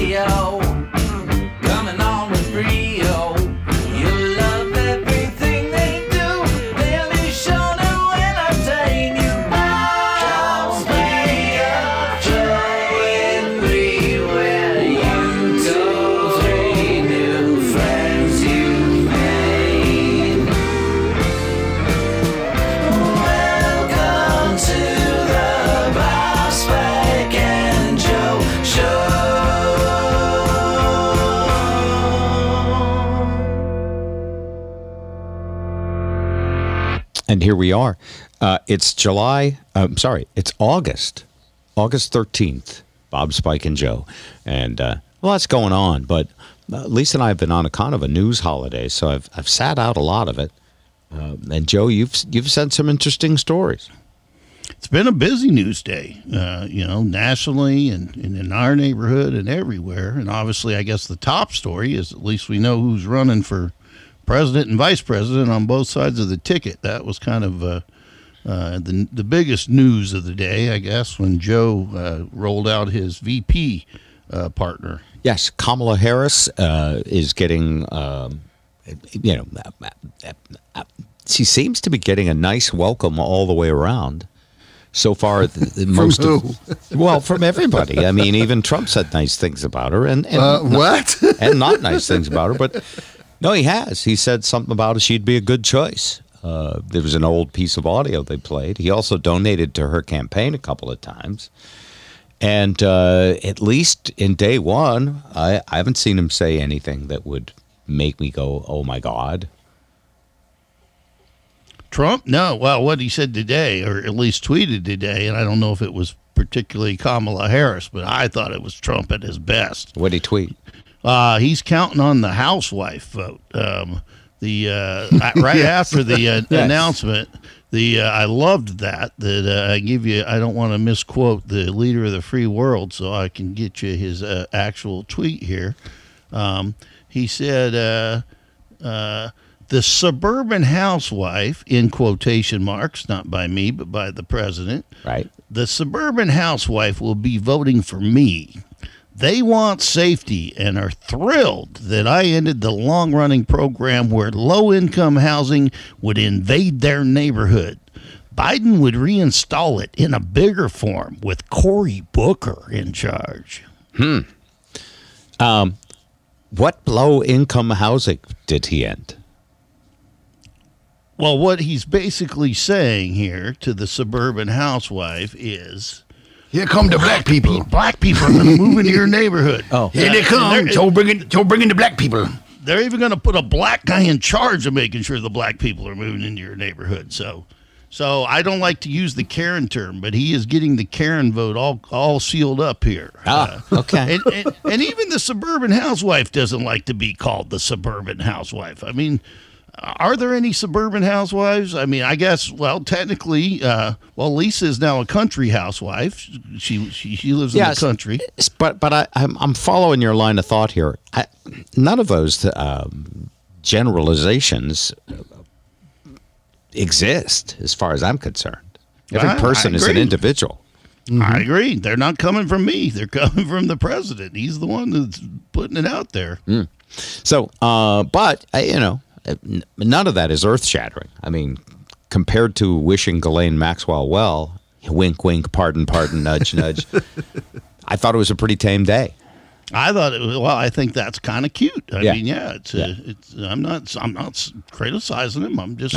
take are. Uh, it's July. I'm sorry. It's August, August 13th. Bob, Spike, and Joe. And uh, well, that's going on. But uh, Lisa and I have been on a kind of a news holiday, so I've I've sat out a lot of it. Uh, and Joe, you've you've sent some interesting stories. It's been a busy news day, uh, you know, nationally and, and in our neighborhood and everywhere. And obviously, I guess the top story is at least we know who's running for president and vice president on both sides of the ticket. That was kind of uh, uh, the the biggest news of the day, I guess, when Joe uh, rolled out his VP uh, partner. Yes, Kamala Harris uh, is getting, um, you know, she seems to be getting a nice welcome all the way around. So far, the, the most who? Of, well, from everybody. I mean, even Trump said nice things about her, and, and Uh, what? and not nice things about her. But no, he has. He said something about her. She'd be a good choice. Uh, there was an old piece of audio they played. He also donated to her campaign a couple of times. And uh, at least in day one, I, I haven't seen him say anything that would make me go, oh my God. Trump? No. Well, what he said today, or at least tweeted today, and I don't know if it was particularly Kamala Harris, but I thought it was Trump at his best. What did he tweet? Uh, he's counting on the housewife vote. Um, the uh, right after the uh, announcement, the uh, I loved that. That uh, I give you. I don't want to misquote the leader of the free world, so I can get you his uh, actual tweet here. Um, he said, uh, uh, "The suburban housewife," in quotation marks, not by me, but by the president. Right. The suburban housewife will be voting for me. They want safety and are thrilled that I ended the long running program where low income housing would invade their neighborhood. Biden would reinstall it in a bigger form with Cory Booker in charge. Hmm. Um, what low income housing did he end? Well, what he's basically saying here to the suburban housewife is Here come the black people. black people are going to move into your neighborhood. Oh. Here they come. they're- Joe bringing, Joe bringing the black people. they're even going to put a black guy in charge of making sure the black people are moving into your neighborhood. So, so I don't like to use the Karen term, but he is getting the Karen vote all all sealed up here. Ah, okay. and, and and even the suburban housewife doesn't like to be called the suburban housewife. I mean. Are there any suburban housewives? I mean, I guess. Well, technically, uh, well, Lisa is now a country housewife. She she, she lives in the country. But but I, I'm I'm following your line of thought here. I, none of those um, generalizations exist, as far as I'm concerned. Every I- I person is an individual. I agree. They're not coming from me. They're coming from the president. He's the one that's putting it out there. So, uh, but uh, you know, none of that is earth shattering. I mean, compared to wishing Ghislaine Maxwell well, wink, wink, pardon, pardon, nudge, nudge. I thought it was a pretty tame day. I thought it was. Well, I think that's kind of cute. I Yeah. mean, yeah, it's. Uh, it's. I'm not. I'm not criticizing him. I'm just.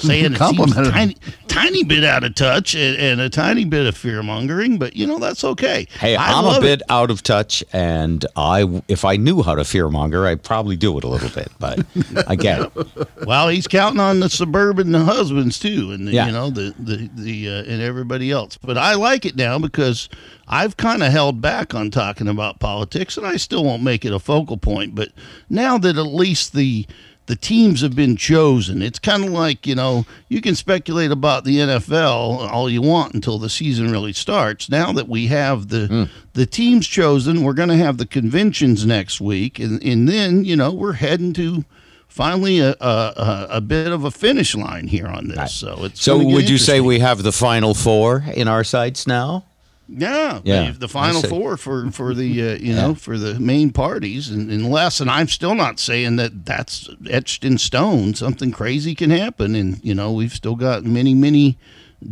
Saying it seems Complimented tiny, tiny bit out of touch and, and a tiny bit of fear mongering. But you know that's okay. Hey, I I'm a bit It. out of touch, and I, if I knew how to fear monger, I'd probably do it a little bit. But I get it. Well, he's counting on the suburban husbands too, and the, Yeah. you know the the the uh, and everybody else. But I like it now because I've kind of held back on talking about politics, and I still won't make it a focal point. But now that at least the the teams have been chosen, it's kind of like you know you can speculate about the NFL all you want until the season really starts. Now that we have the hmm. the teams chosen, we're going to have the conventions next week, and and then you know we're heading to finally a, a, a, a bit of a finish line here on this. So it's So, would you say we have the final four in our sights now? Yeah, Yeah, the, final four for for the uh, you know for the main parties, and unless and I'm still not saying that that's etched in stone. Something crazy can happen, and you know we've still got many many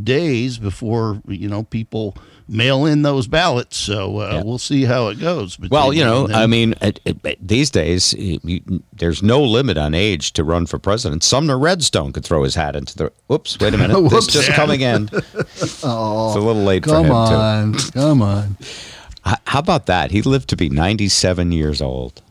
days before you know people mail in those ballots. So uh, Yeah. we'll see how it goes. Well, you know. I mean, it, it, it- these days, you, there's no limit on age to run for president. Sumner Redstone could throw his hat into the. Whoops! Wait a minute. this Whoops. just coming in. oh, it's a little late for Come him on, come on. too. H- How about that? He lived to be 97 years old.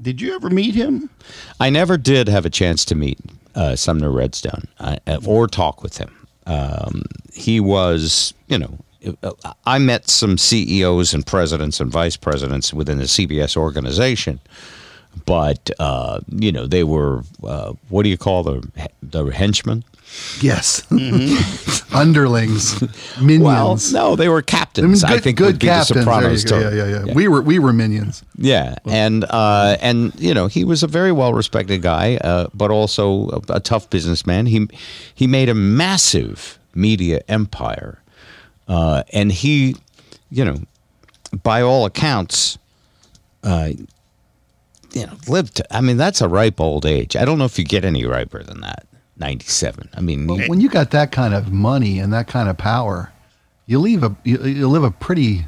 did you ever meet him? I never did have a chance to meet uh, Sumner Redstone uh, or talk with him. Um, he was, you know, I met some CEOs and presidents and vice presidents within the CBS organization, but uh, you know they were uh, what do you call the the henchmen? Yes. Mm-hmm. Underlings, Well, no, they were I mean, captains. I think would be the captains. Sopranos you go. Yeah, yeah, yeah, We were we were minions. Yeah, and uh, and you know he was a very well respected guy, uh, but also a, a tough businessman. He he made a massive media empire, uh, and he, you know, by all accounts, uh, you know, lived. To, I mean, that's a ripe old age. I don't know if you get any riper than that. Ninety seven. I mean, Well, he- when you got that kind of money and that kind of power, you leave a you, you live a pretty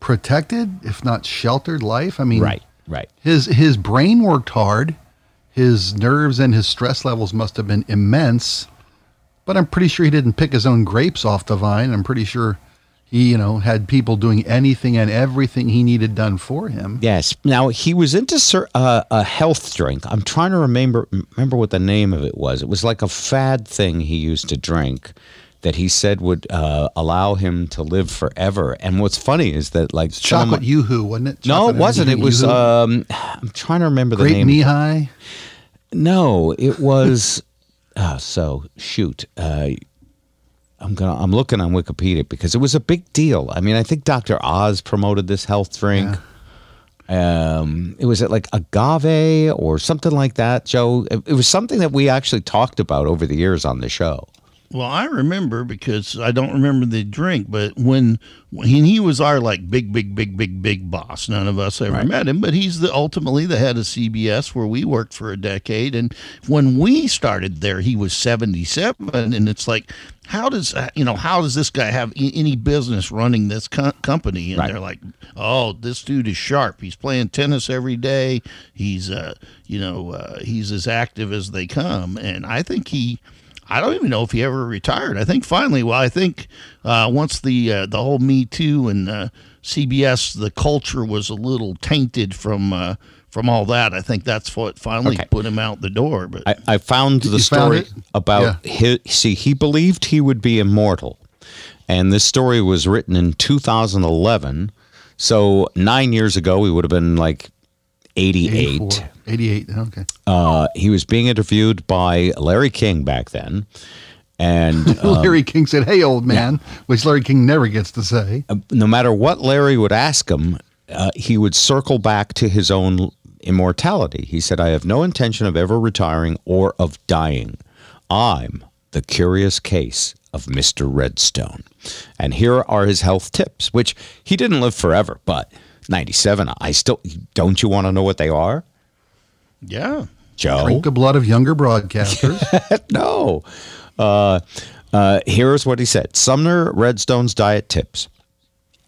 protected, if not sheltered life. I mean, right, right. His his brain worked hard. His nerves and his stress levels must have been immense. But I'm pretty sure he didn't pick his own grapes off the vine. I'm pretty sure he, you know, had people doing anything and everything he needed done for him. Yes. Now he was into uh, a health drink. I'm trying to remember remember what the name of it was. It was like a fad thing he used to drink that he said would uh, allow him to live forever. And what's funny is that like some Chocolate my- yoo-hoo, wasn't it? No, it wasn't. It was. Um, I'm trying to remember the Great name. knee high. No, it was. oh, so shoot. Uh, I'm gonna. I'm looking on Wikipedia because it was a big deal. I mean, I think Dr. Oz promoted this health drink. Um, it was at like agave or something like that, Joe. It, it was something that we actually talked about over the years on the show. Well, I remember because I don't remember the drink, but when when he was our like big, big, big, big, big boss. None of us ever Right. met him, but he's the ultimately the head of CBS where we worked for a decade. And when we started there, he was seventy seven, and it's like, how does uh, you know how does this guy have any business running this co- company? And Right. they're like, oh, this dude is sharp. He's playing tennis every day. He's uh, you know, uh, he's as active as they come, and I think he. I don't even know if he ever retired. I think finally, well, I think uh, once the uh, the whole Me Too and uh, CBS, the culture was a little tainted from uh, from all that. I think that's what finally Okay. put him out the door. But I, I found the You found story it? about his. See, he believed he would be immortal, and this story was written in 2011. So nine years ago, he would have been like 88. 84. 88. Okay. Uh, he was being interviewed by Larry King back then, and uh, Larry King said, "Hey, old man," which Larry King never gets to say. no matter what Larry would ask him, uh, he would circle back to his own immortality. He said, I have no intention of ever retiring or of dying. I'm the curious case of Mr. Redstone. And here are his health tips, which he didn't live forever, but 97, I still, don't you want to know what they are? Yeah, Joe? Drink the blood of younger broadcasters. no. Uh, uh, here's what he said Sumner Redstone's diet tips.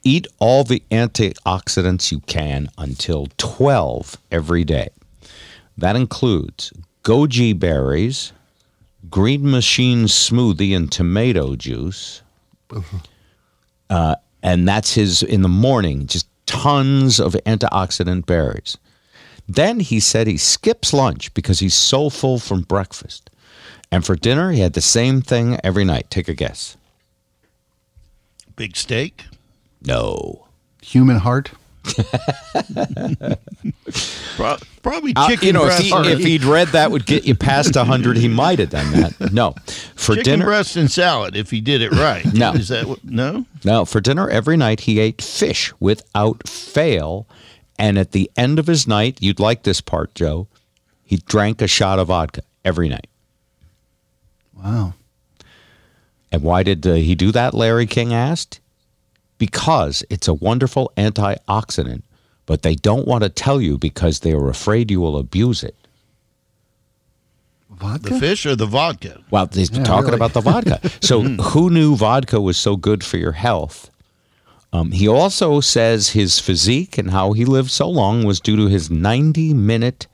Eat all the antioxidants you can until 12 every day. That includes goji berries, green machine smoothie, and tomato juice. Uh, and that's his in the morning, just tons of antioxidant berries. Then he said he skips lunch because he's so full from breakfast. And for dinner, he had the same thing every night. Take a guess. big steak. No. Human heart. Pro- probably Uh, chicken you know, if, he, if he'd read that would get you past 100, he might have done that. No. For chicken dinner, breast and salad. If he did it right. No. is that what, no? no, for dinner every night he ate fish without fail. And at the end of his night, you'd like this part, Joe, he drank a shot of vodka every night. Wow. And why did uh, he do that? Larry King asked. because it's a wonderful antioxidant, but they don't want to tell you because they are afraid you will abuse it. Vodka? The fish or the vodka? Well, he's Yeah, talking really. about the vodka. So, who knew vodka was so good for your health? Um, he also says his physique and how he lived so long was due to his 90 minute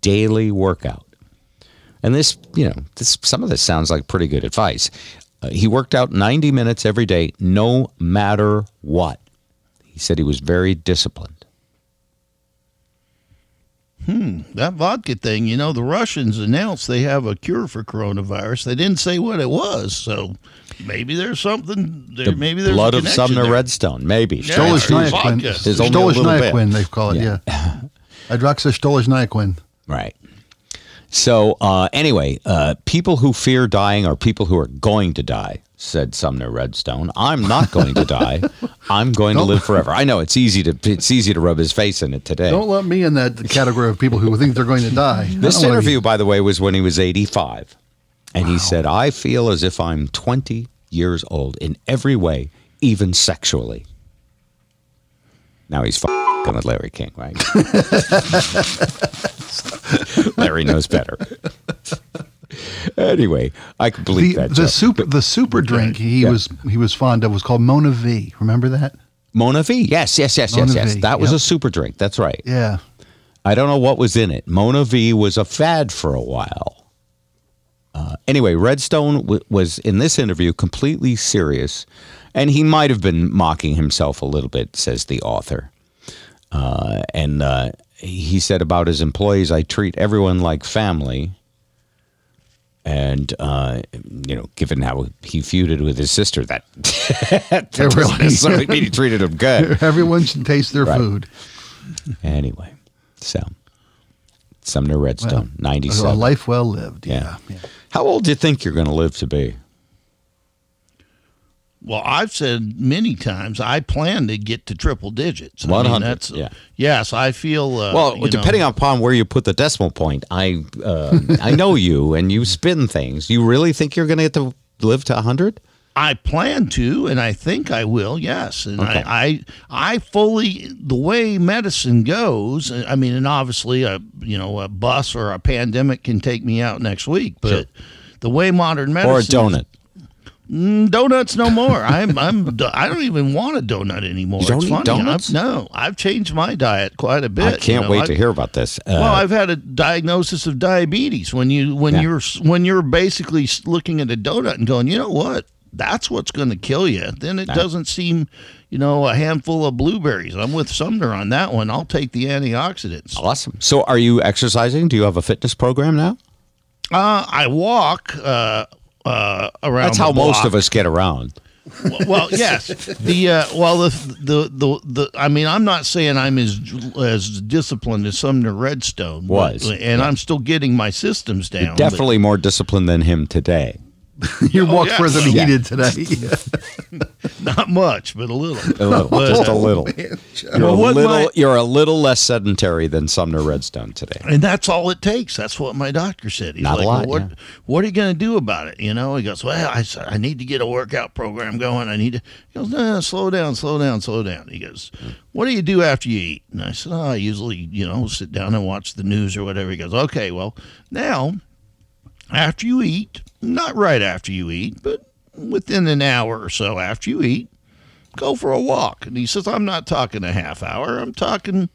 daily workout. And this, you know, this some of this sounds like pretty good advice. Uh, he worked out 90 minutes every day, no matter what. He said he was very disciplined. Hmm, that vodka thing, you know, the Russians announced they have a cure for coronavirus. They didn't say what it was, so maybe there's something there. The maybe there's blood a of Sumner there. Redstone, maybe. Yeah. Stolishnyquin. vodka. There's only a little bit. Stolishnyquin, they call it, Yeah. yeah. Hydroxystolishnyquin. Right. So uh, anyway, uh, people who fear dying are people who are going to die, said Sumner Redstone. I'm not going to die. I'm going to Don't- live forever. I know it's easy to it's easy to rub his face in it today. Don't let me in that category of people who think they're going to die. This interview, be- by the way, was when he was 85, and he said, "I feel as if I'm 20 years old in every way, even sexually." Now he's with Larry King, right? Larry knows better. anyway, I can believe the, that. the joke. super the super drink he Yeah. was he was fond of was called MonaVie. Remember that? MonaVie. Yes, yes, yes, yes, yes. V, That was yep. a super drink. That's right. Yeah. I don't know what was in it. MonaVie was a fad for a while. Uh, anyway, Redstone w- was in this interview completely serious, and he might have been mocking himself a little bit, says the author. Uh, and uh, he said about his employees, I treat everyone like family. And, uh, you know, given how he feuded with his sister, that, that doesn't really. necessarily mean he treated him good. Everyone should taste their Right. food. Anyway, so Sumner Redstone, A 97. life well lived. Yeah. yeah. How old do you think you're going to live to be? Well, I've said many times I plan to get to triple digits. 100, that's yeah. Yes, I feel. Uh, well, you know, depending upon where you put the decimal point, I uh, I know you and you spin things. You really think you're going to get to live to 100? I plan to, and I think I will. Yes, and Okay. I, I, I fully the way medicine goes. I mean, and obviously, a you know, a bus or a pandemic can take me out next week, but the way modern medicine Or a donut? Mm, donuts no more. I'm I'm I don't even want a donut anymore. You don't it's eat funny. donuts? I've, no, I've changed my diet quite a bit. I can't know. wait I- to hear about this. Uh, well, I've had a diagnosis of diabetes. When you when Yeah. you're when you're basically looking at a donut and going, you know what, that's what's going to kill you. Then it doesn't seem, you know, a handful of blueberries. I'm with Sumner on that one. I'll take the antioxidants. awesome. So, are you exercising? Do you have a fitness program now? Uh, I walk uh, uh, around. That's the how most of us get around. well, yes. The uh, well, the, the the the I mean, I'm not saying I'm as as disciplined as Sumner Redstone but- Was. and I'm still getting my systems down. but- Definitely more disciplined than him today. You walked yeah. further than Yeah. he did today. not much, but a little. A little, But, just a uh, little. You're, Well, a little my- you're a little less sedentary than Sumner Redstone today. And that's all it takes. That's what my doctor said. He's Not a like, lot, well, what, yeah. what are you going to do about it? You know, he goes, well, I, said, I need to get a workout program going. I need to, he goes, no, no, slow down, slow down, slow down. He goes, what do you do after you eat? And I said, oh, I usually, you know, sit down and watch the news or whatever. He goes, okay, well, now after you eat, not right after you eat, but within an hour or so after you eat, go for a walk. And he says, I'm not talking a half hour. I'm talking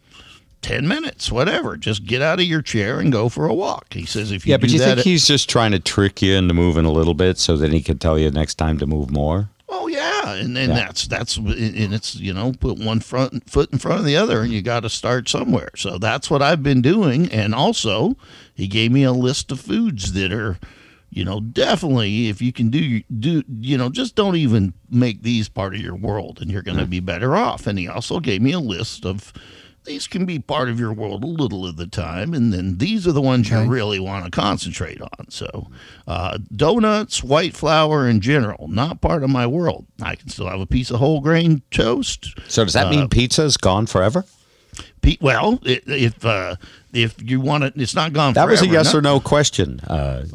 10 minutes, whatever. Just get out of your chair and go for a walk. He says, if you Yeah, do but you that, think he's just trying to trick you into moving a little bit so that he can tell you next time to move more? Oh yeah. And then Yeah. that's, that's, and it's, you know, put one front foot in front of the other and you got to start somewhere. So that's what I've been doing. And also he gave me a list of foods that are, you know, definitely if you can do, do, you know, just don't even make these part of your world and you're going to mm. be better off. And he also gave me a list of, these can be part of your world a little of the time, and then these are the ones you really want to concentrate on. So, uh, donuts, white flour in general, not part of my world. I can still have a piece of whole grain toast. So does that Uh, mean pizza is gone forever? Pe- well, i if uh, if you want it, it's not gone. That was a forever, yes or no question. Uh,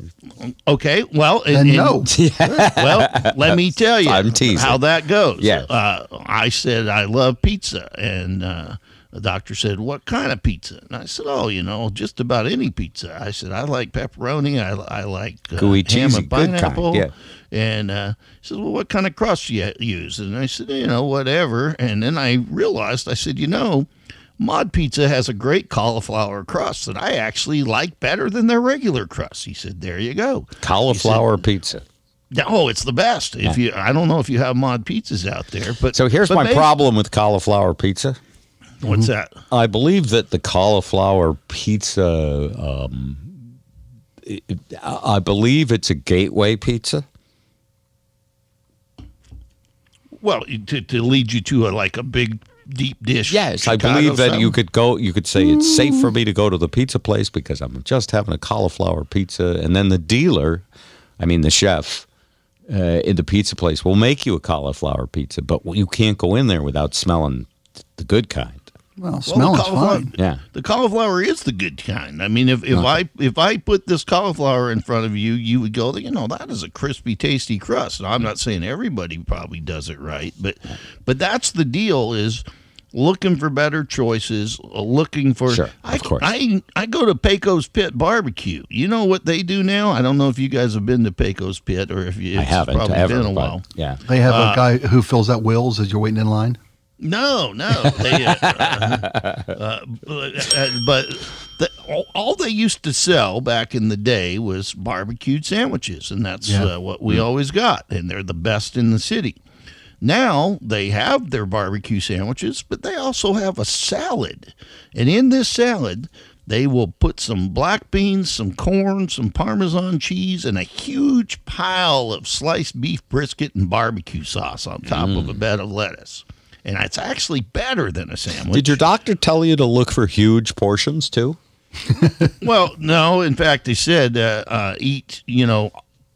Okay, well, Then and, no. well, let me tell you I'm teasing. how that goes. Yeah. Uh, I said I love pizza, and uh, the doctor said, "What kind of pizza?" And I said, "Oh, you know, just about any pizza." I said, "I like pepperoni. I, I like uh, Gooey, ham cheesy, and good kind, pineapple." yeah. And uh, he said, "Well, what kind of crust do you use?" And I said, "You know, whatever." And then I realized, I said, "You know." Mod Pizza has a great cauliflower crust that I actually like better than their regular crust. He said, "There you go." cauliflower pizza. No, it's the best. If you, I don't know if you have mod pizzas out there, but So here's but my maybe- problem with cauliflower pizza. What's that? I believe that the cauliflower pizza, um, it- I I believe it's a gateway pizza. Well, to, to lead you to a like a big deep dish. Yes, I Chicago believe that style. you could go. You could say it's safe for me to go to the pizza place because I'm just having a cauliflower pizza, and then the dealer, I mean the chef, uh, in the pizza place will make you a cauliflower pizza, but you can't go in there without smelling the good kind. Well, Well, the cauliflower- fine. Yeah. The cauliflower is the good kind. I mean, if, if I if I put this cauliflower in front of you, you would go, you know, that is a crispy, tasty crust. Now, I'm not saying everybody probably does it right, but but that's the deal is looking for better choices, uh, looking for. Sure, I, of course. I I go to Pecos Pit Barbecue. You know what they do now? I don't know if you guys have been to Pecos Pit or if you. I It's probably probably ever, been a while. yeah. They have Uh, a guy who fills out wills as you're waiting in line. No, no. They, uh, uh, but uh, but the, all, all they used to sell back in the day was barbecued sandwiches, and that's Yeah. uh, what we always got, and they're the best in the city. Now they have their barbecue sandwiches, but they also have a salad, and in this salad. They will put some black beans, some corn, some Parmesan cheese, and a huge pile of sliced beef brisket and barbecue sauce on top of a bed of lettuce and it's actually better than a sandwich. Did your doctor tell you to look for huge portions too? well, no. In fact, they said uh, uh, eat, you know,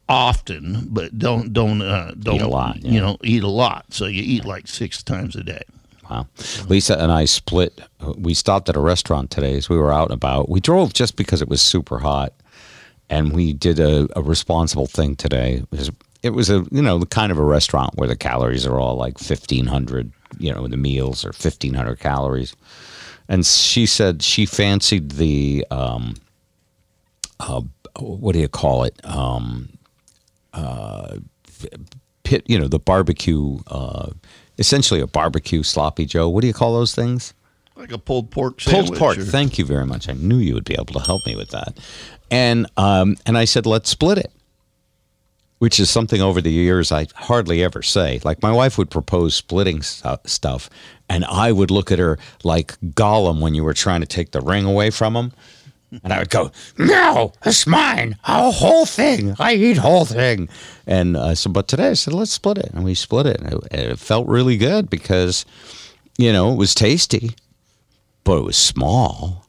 often, but don't don't uh, don't a lot, yeah. You know, eat a lot. So you eat like six times a day. Wow. Lisa and I split. We stopped at a restaurant today as we were out and about. We drove just because it was super hot, and we did a, a responsible thing today. It was, it was a you know the kind of a restaurant where the calories are all like fifteen hundred. You know, the meals are fifteen hundred calories. And she said she fancied the um, uh, what do you call it? Um, uh, pit. You know, the barbecue. Uh, essentially a barbecue sloppy Joe. What do you call those things? Like a pulled pork sandwich. Pulled pork. or- Thank you very much. I knew you would be able to help me with that. And um, and I said, let's split it. Which is something over the years I hardly ever say. Like my wife would propose splitting stu- stuff, and I would look at her like Gollum when you were trying to take the ring away from him. And I would go, no, it's mine, a whole thing. I eat whole thing. And uh, so, but today I said, let's split it, and we split it. And it, it felt really good because, you know, it was tasty, but it was small.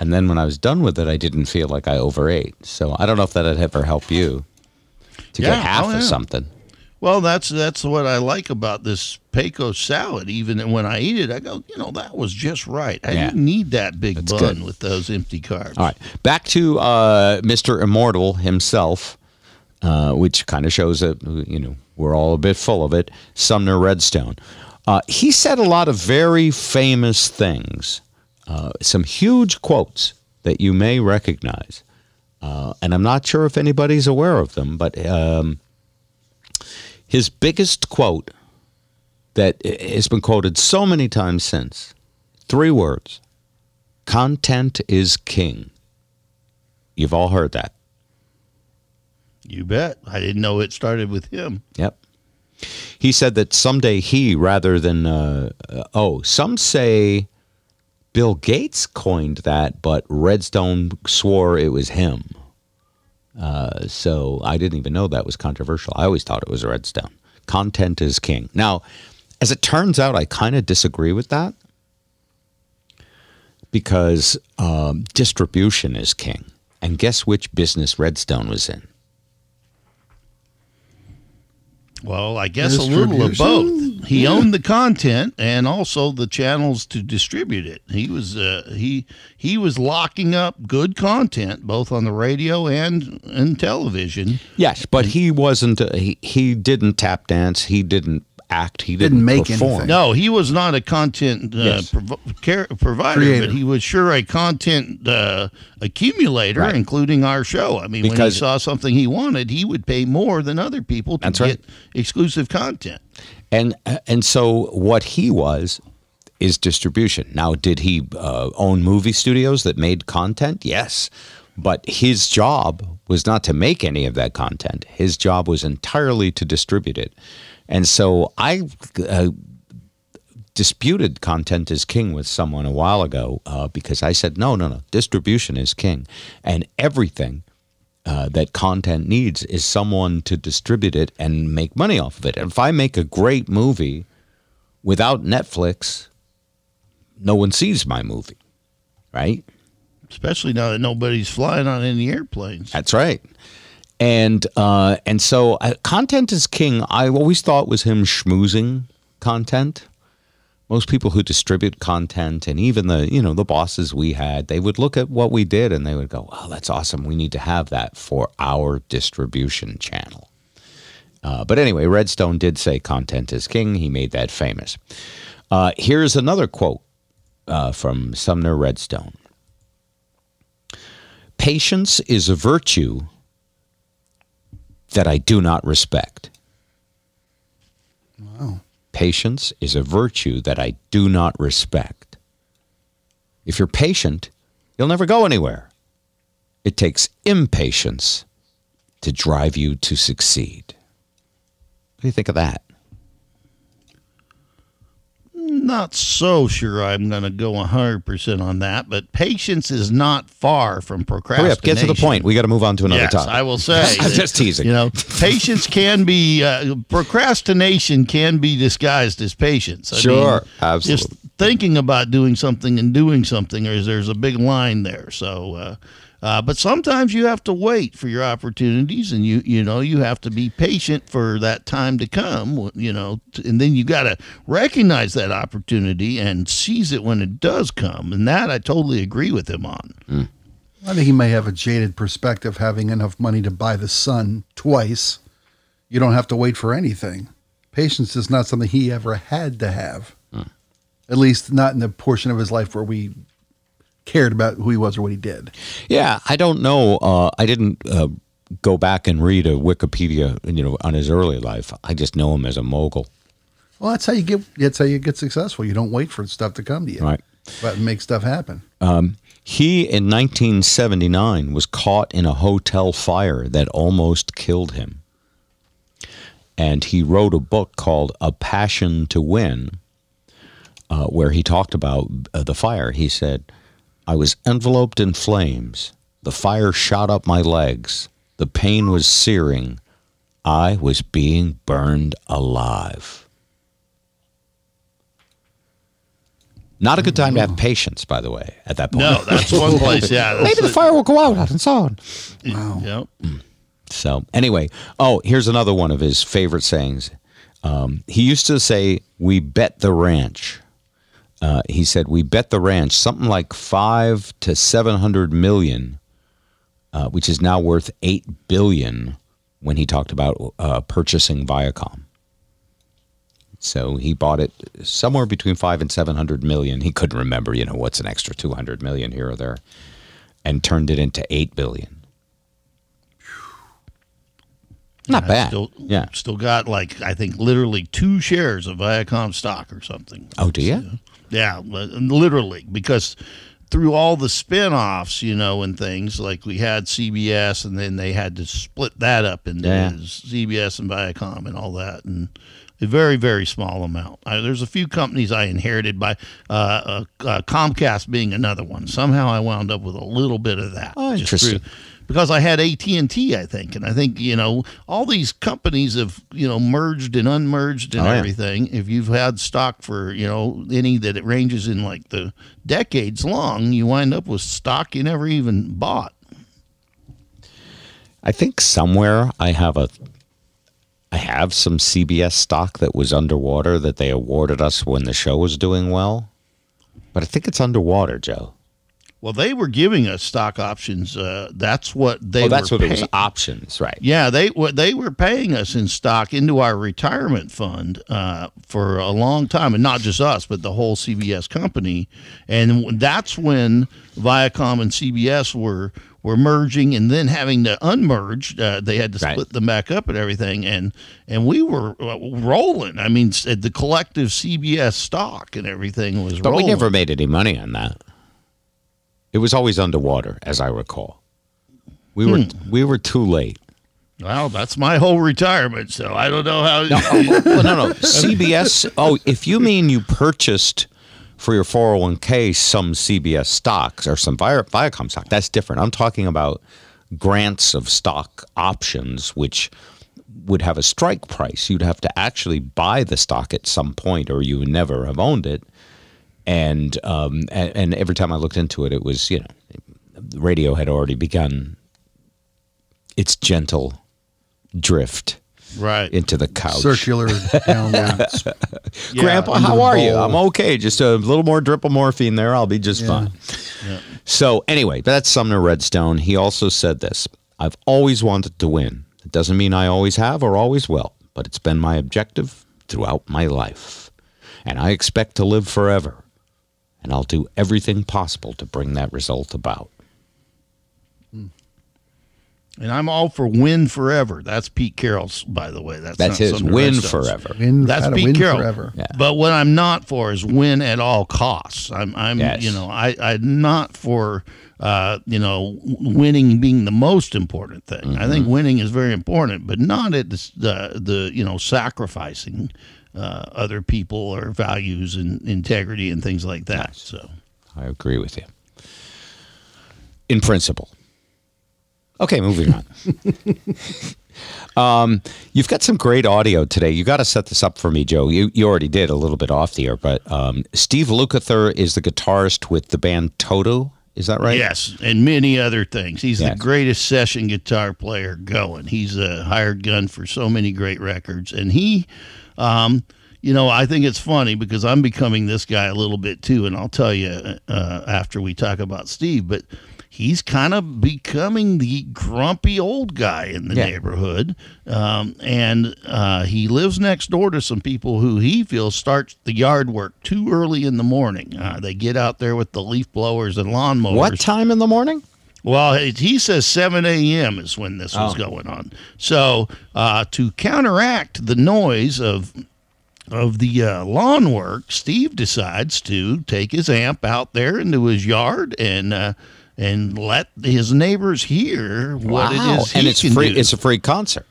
And then when I was done with it, I didn't feel like I overate. So I don't know if that'd ever help you to Yeah, get half oh, of yeah. something. Well, that's that's what I like about this Pecos salad. Even when I eat it, I go, you know, that was just right. I Yeah. didn't need that big That's bun good. with those empty carbs. All right, back to uh, Mr. Immortal himself, uh, which kind of shows that you know we're all a bit full of it. Sumner Redstone. Uh, he said a lot of very famous things, uh, some huge quotes that you may recognize, uh, and I'm not sure if anybody's aware of them. But um, his biggest quote that has been quoted so many times since, three words: Content is king. You've all heard that. You bet. I didn't know it started with him. Yep. He said that someday he, rather than, uh, uh, oh, some say Bill Gates coined that, but Redstone swore it was him. Uh, so I didn't even know that was controversial. I always thought it was Redstone. Content is king. Now, as it turns out, I kind of disagree with that because um, distribution is king. And guess which business Redstone was in? Well, I guess a little of both. He owned the content and also the channels to distribute it. He was uh, he he was locking up good content both on the radio and and television. Yes, but he wasn't. Uh, he he didn't tap dance. He didn't act. He didn't, Didn't make perform. anything. No, he was not a content uh, Yes. provo- care, provider, Creator. but he was sure a content uh, accumulator, Right. including our show. I mean, when he saw something he wanted, he would pay more than other people to get right. exclusive content. And and so what he was is distribution. Now, did he uh, own movie studios that made content? Yes, but his job was not to make any of that content. His job was entirely to distribute it. And so I uh, disputed content is king with someone a while ago uh, because I said no, no, no, distribution is king, and everything uh, that content needs is someone to distribute it and make money off of it. And if I make a great movie without Netflix, no one sees my movie, right? Especially now that nobody's flying on any airplanes. That's right. And uh, and so uh, content is king. I always thought was him schmoozing content. Most people who distribute content, and even the you know the bosses we had, they would look at what we did and they would go, "Oh, that's awesome. We need to have that for our distribution channel." Uh, but anyway, Redstone did say content is king. He made that famous. Uh, here's another quote uh, from Sumner Redstone. Patience is a virtue that I do not respect. Wow. Patience is a virtue that I do not respect. If you're patient, you'll never go anywhere. It takes impatience to drive you to succeed. What do you think of that? Not so sure I'm going to go 100% on that, but patience is not far from Hurry procrastination. up, get to the point. We got to move on to another yes, topic. I will say. I'm that, just teasing. You know, patience can be, uh, procrastination can be disguised as patience. I Sure, mean, absolutely. Just thinking about doing something and doing something, there's, there's a big line there. So, uh, uh, but sometimes you have to wait for your opportunities, and you you know you have to be patient for that time to come. You know, and then you got to recognize that opportunity and seize it when it does come. And that I totally agree with him on. I think he may have a jaded perspective having enough money to buy the sun twice. You don't have to wait for anything. Patience is not something he ever had to have. At least not in the portion of his life where we cared about who he was or what he did. Yeah, I don't know. Uh, I didn't uh, go back and read a Wikipedia, you know, on his early life. I just know him as a mogul. Well, that's how you get that's how you get successful. You don't wait for stuff to come to you. Right. But make stuff happen. He, in 1979, was caught in a hotel fire that almost killed him. And he wrote a book called A Passion to Win, uh, where he talked about uh, the fire. He said, I was enveloped in flames. The fire shot up my legs. The pain was searing. I was being burned alive. Not a good time to have patience, by the way, at that point. No, that's one place. Yeah, Maybe the fire will go out and so on. Yep. So anyway, oh, here's another one of his favorite sayings. Um, he used to say, "We bet the ranch." Uh, he said, "We bet the ranch something like five to seven hundred million, uh, which is now worth eight billion." When he talked about uh, purchasing Viacom, so he bought it somewhere between five and seven hundred million. He couldn't remember, you know, what's an extra two hundred million here or there, and turned it into eight billion. Not bad. Still, yeah. Still got like I think literally two shares of Viacom stock or something. Oh, do you? Yeah, literally because through all the spin-offs, you know, and things like we had CBS and then they had to split that up into Yeah. CBS and Viacom and all that and a very very small amount. I, there's a few companies I inherited by uh, uh, uh, Comcast being another one. Somehow I wound up with a little bit of that. Oh, just interesting. through- because I had AT and T, I think, and I think you know all these companies have you know merged and unmerged and Oh, yeah. everything. If you've had stock for you know any that it ranges in like the decades long, you wind up with stock you never even bought. I think somewhere I have a I have some CBS stock that was underwater that they awarded us when the show was doing well. But I think it's underwater, Joe. Well, they were giving us stock options. Uh, that's what they. oh, that's what it was. Options, right? Yeah, they they were paying us in stock into our retirement fund uh, for a long time, and not just us, but the whole CBS company. And that's when Viacom and CBS were were merging, and then having to unmerge. Uh, they had to Right. split them back up and everything, and and we were uh, rolling. I mean, the collective CBS stock and everything was But rolling. we never made any money on that. It was always underwater, as I recall. We were Hmm. we were too late. Well, that's my whole retirement, so I don't know how. well, no, no. CBS. Oh, if you mean you purchased for your 401k some CBS stocks or some Viacom stock, that's different. I'm talking about grants of stock options, which would have a strike price. You'd have to actually buy the stock at some point, or you would never have owned it. And um, and, and every time I looked into it, it was you know, the radio had already begun its gentle drift right. into the couch. Circular downwards. Yeah. Grandpa, Into how the are you? I'm okay. Just a little more drip of morphine there. I'll be just Yeah. fine. So, anyway, that's Sumner Redstone. He also said this I've always wanted to win. It doesn't mean I always have or always will, but it's been my objective throughout my life. And I expect to live forever. And I'll do everything possible to bring that result about. And I'm all for win forever. That's Pete Carroll's, by the way. That's That's not his win forever. Win, That's Pete win Carroll. forever. Yeah. But what I'm not for is win at all costs. I'm, I'm, Yes. you know, I, I'm not for, uh, you know, winning being the most important thing. I Mm-hmm. think winning is very important, but not at the, the, the you know, sacrificing uh, other people or values and integrity and things like that. So. I agree with you. In principle. Okay, moving on. um, you've got some great audio today. You got to set this up for me, Joe. You you already did a little bit off the air, but um, Steve Lukather is the guitarist with the band Toto. Is that right? Yes, and many other things. He's the greatest session guitar player going. He's a hired gun for so many great records, and he, um, you know, I think it's funny because I'm becoming this guy a little bit too, and I'll tell you uh, after we talk about Steve, but. He's kind of becoming the grumpy old guy in the Yeah. neighborhood, um, and uh, he lives next door to some people who he feels start the yard work too early in the morning. Uh, they get out there with the leaf blowers and lawnmowers. What time in the morning? Well, he says 7 a.m. is when this was Oh. going on. So uh, to counteract the noise of of the uh, lawn work, Steve decides to take his amp out there into his yard and uh, and let his neighbors hear what it is he and it's free. do. It's a free concert.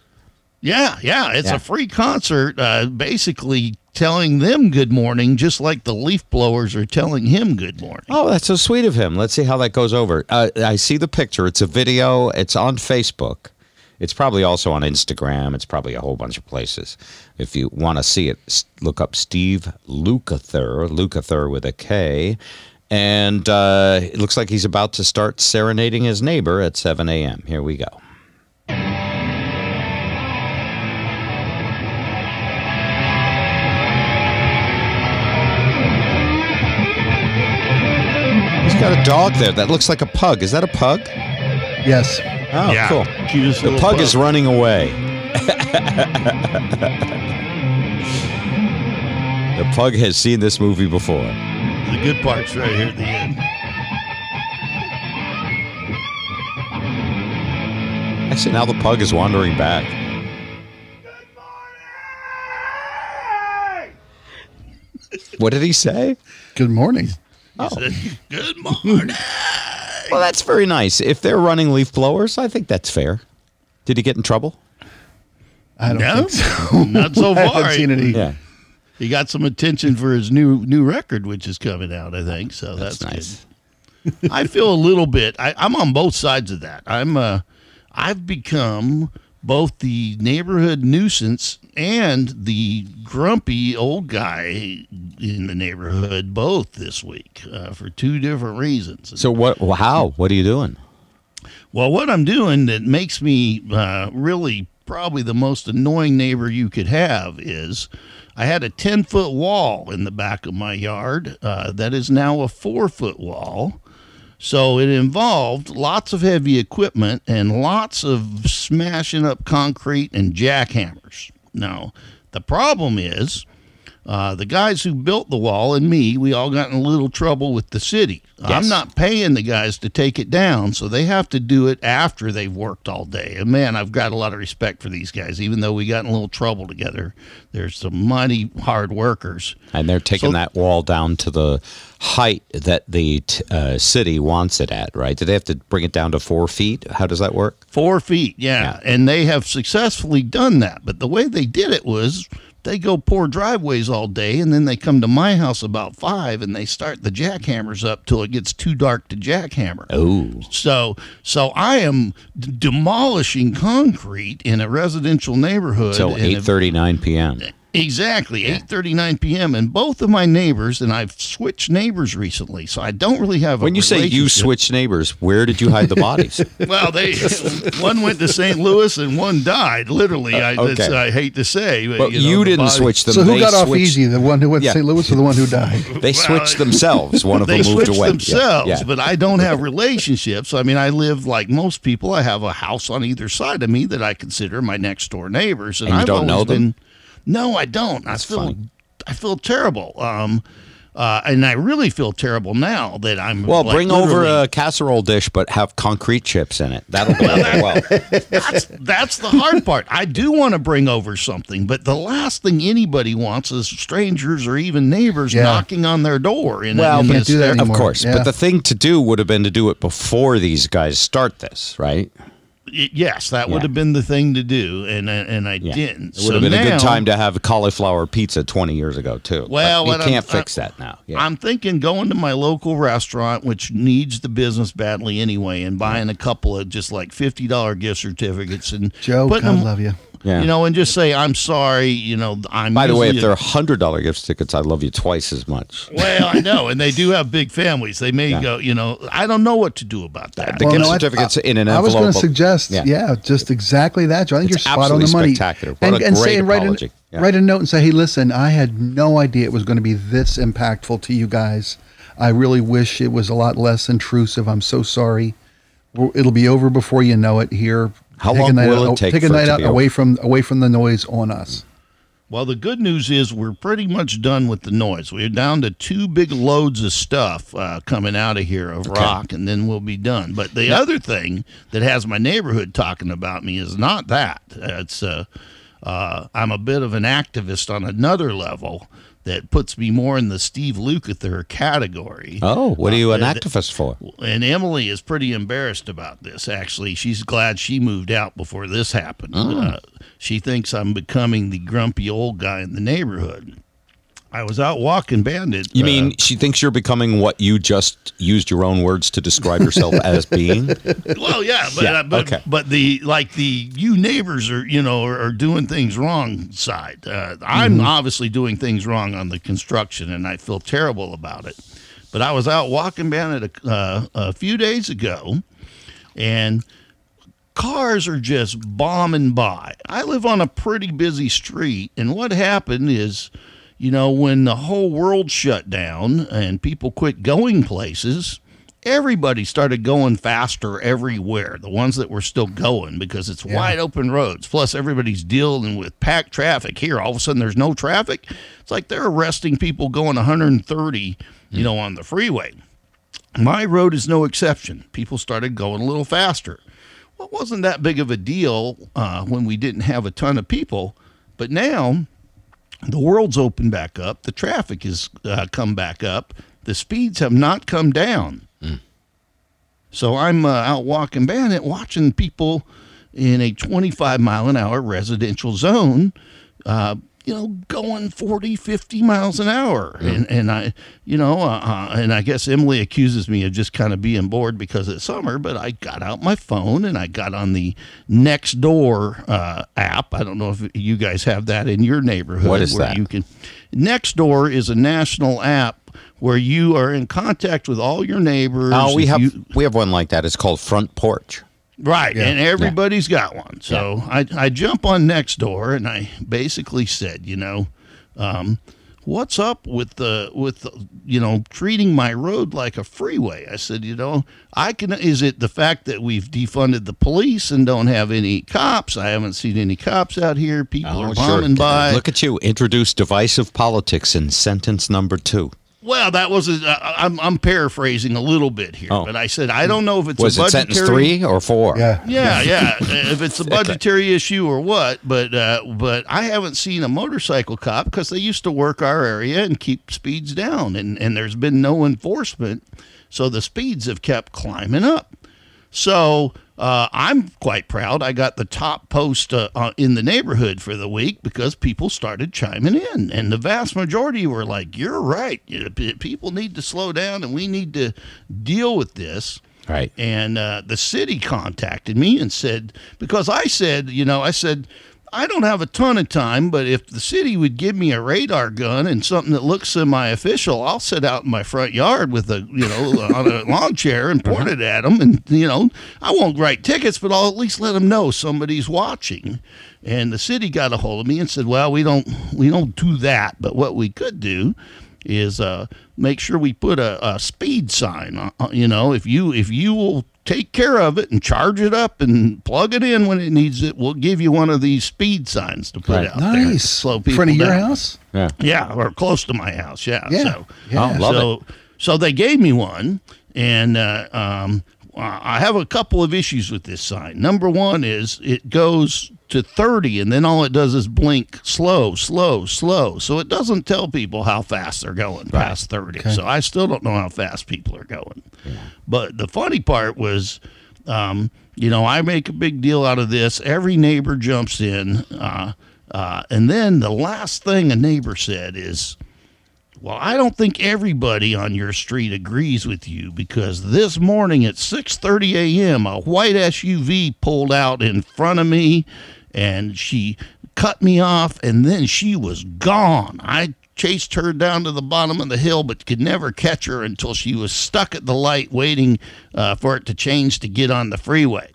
Yeah, yeah, it's Yeah. a free concert. Uh, basically telling them good morning, just like the leaf blowers are telling him good morning. Oh, that's so sweet of him. Let's see how that goes over. Uh, I see the picture. It's a video. It's on Facebook. It's probably also on Instagram. It's probably a whole bunch of places. If you want to see it, look up Steve Lukather, Lukather with a K. And uh, it looks like he's about to start serenading his neighbor at 7 a.m. Here we go. Got a dog there that looks like a pug. Is that a pug? Yes. Oh, yeah, cool. cutest The little pug is running away. the pug has seen this movie before. The good part's right here at the end. Actually, now the pug is wandering back. What did he say? Good morning. Oh. Said, good morning. Well, that's very nice. If they're running leaf blowers, I think that's fair. Did he get in trouble? I don't No, think so. not so I far. haven't seen any. Yeah, He got some attention for his new new record, which is coming out. I think so. that's, That's, nice. good. I feel a little bit. I, I'm on both sides of that. I'm uh, I've become both the neighborhood nuisance and the grumpy old guy in the neighborhood both this week uh, for two different reasons. So what? How? What are you doing? Well, what I'm doing that makes me uh, really probably the most annoying neighbor you could have is I had a 10 foot wall in the back of my yard uh, that is now a four foot wall. So it involved lots of heavy equipment and lots of smashing up concrete and jackhammers. Now, the problem is uh, the guys who built the wall and me, we all got in a little trouble with the city. I'm not paying the guys to take it down, so they have to do it after they've worked all day. And man, I've got a lot of respect for these guys, even though we got in a little trouble together. They're some mighty hard workers. And they're taking So- that wall down to the height that the t- uh, city wants it at, right? Do they have to bring it down to four feet? How does that work? Four feet, yeah. And they have successfully done that. But the way they did it was they go pour driveways all day and then they come to my house about five and they start the jackhammers up till it gets too dark to jackhammer. Oh, So, so I am d- demolishing concrete in a residential neighborhood. till and if- eight thirty nine p.m. Exactly, eight thirty nine p.m. And both of my neighbors, and I've switched neighbors recently, so I don't really have. A When you say you switched neighbors, where did you hide the bodies? well, they one went to St. Louis and one died. Literally, I, Uh, okay. that's- I hate to say, but, but you, you, know, the didn't body- switch them. So who They got off easy? The one who went Yeah. to St. Louis or the one who died? They switched themselves. One of them moved switched away. Yeah, themselves, yeah. but I don't have relationships. I mean, I live like most people. I have a house on either side of me that I consider my next door neighbors, and, And you I've don't know them? Been, no, I don't. I feel funny. I feel terrible. Um, uh, and I really feel terrible now that I'm. Well, like, bring over a casserole dish, but have concrete chips in it. That'll go well. that's that's the hard part. I do want to bring over something, but the last thing anybody wants is strangers or even neighbors Yeah. knocking on their door. In, Well, in but this do that area. Of course, Yeah. but the thing to do would have been to do it before these guys start this, right? Y- yes, that would have been the thing to do, and I- and I Yeah. didn't. It would have been a good time to have cauliflower pizza 20 years ago, too. Well, But what you I'm- can't fix I- that now. Yeah. I'm thinking going to my local restaurant, which needs the business badly anyway, and buying a couple of just like fifty dollar gift certificates and Joe, putting God them, love you. Yeah. you know, and just say I'm sorry. You know, I'm. By the way, if they're $100 gift tickets, I love you twice as much. well, I know, and they do have big families. They may Yeah. go. You know, I don't know what to do about that. The Well, gift no, I- certificates in an I was going to suggest, Yeah. yeah. just exactly that, Joe. I think It's you're spot on the absolutely money. spectacular. What and a and great say, and write, apology. a, Yeah. write a note and say, hey, listen, I had no idea it was going to be this impactful to you guys. I really wish it was a lot less intrusive. I'm so sorry. It'll be over before you know it here. How Take a long night will it out, take Take a night out be away from away from the noise on us. Well, the good news is we're pretty much done with the noise. We're down to two big loads of stuff uh, coming out of here of rock, and then we'll be done. But the other thing that has my neighborhood talking about me is not that. It's uh, uh, I'm a bit of an activist on another level that puts me more in the Steve Lukather category. Oh, what are you an Uh, activist for? And Emily is pretty embarrassed about this. Actually, she's glad she moved out before this happened. Oh. Uh, she thinks I'm becoming the grumpy old guy in the neighborhood. I was out walking Bandit. You uh, mean she thinks you're becoming what you just used your own words to describe yourself as being? well, yeah, but Yeah, uh, but, okay. but the like the you neighbors are you know are, are doing things wrong side. Uh, I'm Mm-hmm. obviously doing things wrong on the construction, and I feel terrible about it. But I was out walking Bandit a, uh, a few days ago, and cars are just bombing by. I live on a pretty busy street, and what happened is, you know, when the whole world shut down and people quit going places, everybody started going faster everywhere. The ones that were still going because it's wide open roads. Plus, everybody's dealing with packed traffic. Here, all of a sudden, there's no traffic. It's like they're arresting people going 130, you know, on the freeway. My road is no exception. People started going a little faster. Well, it wasn't that big of a deal uh, when we didn't have a ton of people, but now the world's opened back up. The traffic has uh, come back up. The speeds have not come down. So I'm uh, out walking Bandit, watching people in a 25 mile an hour residential zone, uh, you know, going 40, 50 miles an hour. And, and I, you know, uh, uh, and I guess Emily accuses me of just kind of being bored because it's summer, but I got out my phone and I got on the Nextdoor uh, app. I don't know if you guys have that in your neighborhood. What is where that? You can, Nextdoor is a national app where you are in contact with all your neighbors. Oh, we have you- we have one like that. It's called Front Porch. Right, Yeah. and everybody's got one. So I, I jump on next door and I basically said, you know, um, what's up with the with the, you know treating my road like a freeway? I said, you know, I can. Is it the fact that we've defunded the police and don't have any cops? I haven't seen any cops out here. People Oh, are sure. bombing by. Look at you. Introduce divisive politics in sentence number two. Well, that was a, uh, I'm I'm paraphrasing a little bit here, Oh. but I said I don't know if it's Was a it sentence budgetary- three or four? Yeah. Yeah, yeah. if it's a budgetary issue or what, but uh, but I haven't seen a motorcycle cop because they used to work our area and keep speeds down, and and there's been no enforcement, so the speeds have kept climbing up. So uh, I'm quite proud. I got the top post uh, uh, in the neighborhood for the week because people started chiming in, and the vast majority were like, "You're right. You know, p- People need to slow down, and we need to deal with this." Right. And uh, the city contacted me and said, because I said, you know, I said, I don't have a ton of time, but if the city would give me a radar gun and something that looks semi official, I'll sit out in my front yard with a, you know, on a lawn chair and point it at them. And, you know, I won't write tickets, but I'll at least let them know somebody's watching. And the city got a hold of me and said, well, we don't, we don't do that. But what we could do is uh, make sure we put a, a speed sign. On, on- you know, if you if you will take care of it and charge it up and plug it in when it needs it, we'll give you one of these speed signs to put Right. out there. to Nice. Slow In front of your house? Yeah. Yeah, or close to my house. Yeah. Yeah. So, Yeah. Oh, love so, so they gave me one, and uh, um, I have a couple of issues with this sign. Number one is it goes to 30, and then all it does is blink slow, slow, slow. So it doesn't tell people how fast they're going past 30. So I still don't know how fast people are going. But the funny part was, um, you know, I make a big deal out of this. Every neighbor jumps in. Uh, uh, and then the last thing a neighbor said is, well, I don't think everybody on your street agrees with you because this morning at 6:30 a.m. a white SUV pulled out in front of me and she cut me off and then she was gone. I chased her down to the bottom of the hill but could never catch her until she was stuck at the light waiting uh, for it to change to get on the freeway.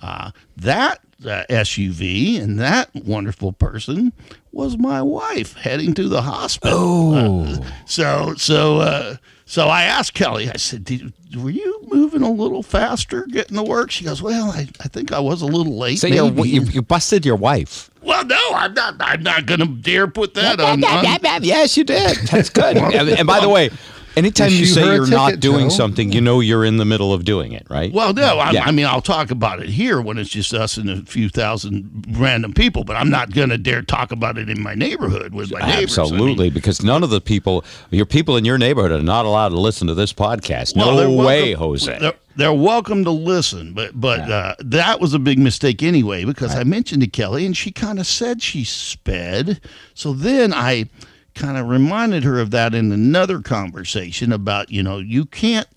Uh, that uh, SUV and that wonderful person was my wife heading to the hospital. Oh. So so uh, so I asked Kelly. I said, Did, "Were you moving a little faster getting to work?" She goes, "Well, I, I think I was a little late." So you're, maybe." you, you busted your wife. well, no, I'm not. I'm not going to dare put that on. on yes, you did. That's good. and, and by the way, anytime you say you're not doing something, you know you're in the middle of doing it, right? well, no, I, Yeah. I mean, I'll talk about it here when it's just us and a few thousand random people, but I'm not going to dare talk about it in my neighborhood with my neighbors. I mean, Absolutely, because none of the people, your people in your neighborhood are not allowed to listen to this podcast. Well, no welcome- way, Jose. They're, they're welcome to listen, but but uh, that was a big mistake anyway because I mentioned to Kelly and she kind of said she sped. So then I kind of reminded her of that in another conversation about you know you can't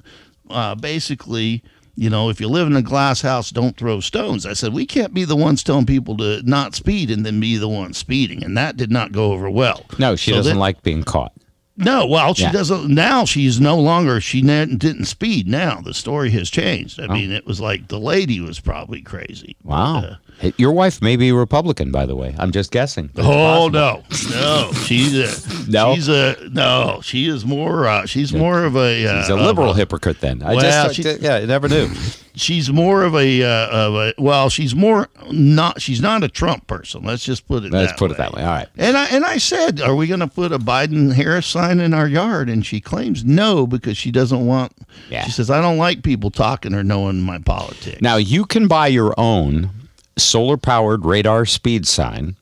uh, basically. You know, if you live in a glass house, don't throw stones. I said, we can't be the ones telling people to not speed and then be the ones speeding. And that did not go over well. no, she So doesn't then- like being caught. no, well, she Yeah. doesn't. Now she's no longer. She ne- didn't speed. Now the story has changed. I mean, it was like the lady was probably crazy. Wow. Uh, Hey, your wife may be Republican, by the way. I'm just guessing. oh no, no, she's a No? She's a no. She is more. Uh, she's more of a. Uh, She's a of liberal hypocrite then. I Well, just, she- yeah, I never knew. She's more of a, uh, of a. Well, she's more not. She's not a Trump person. Let's just put it. Let's that put way. it that way. All right. And I and I said, "Are we going to put a Biden Harris sign in our yard?" And she claims no because she doesn't want. Yeah. She says, "I don't like people talking or knowing my politics." Now you can buy your own solar powered radar speed sign.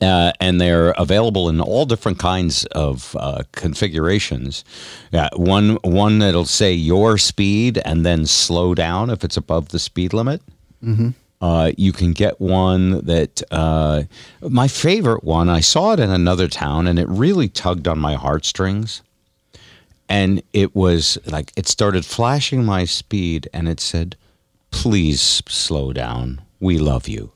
Uh, and they're available in all different kinds of uh, configurations. Yeah, one one that'll say your speed and then slow down if it's above the speed limit. Uh, you can get one that uh, my favorite one. I saw it in another town, and it really tugged on my heartstrings. And it was like it started flashing my speed, and it said, "Please slow down. We love you."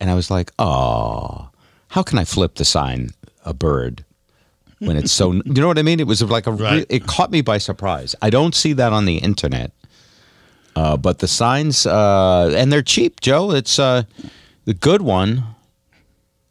And I was like, "Oh, how can I flip the sign a bird when it's so?" you know what I mean? It was like a. Right. it caught me by surprise. I don't see that on the internet. Uh, but the signs, uh, and they're cheap, Joe. It's uh, the good one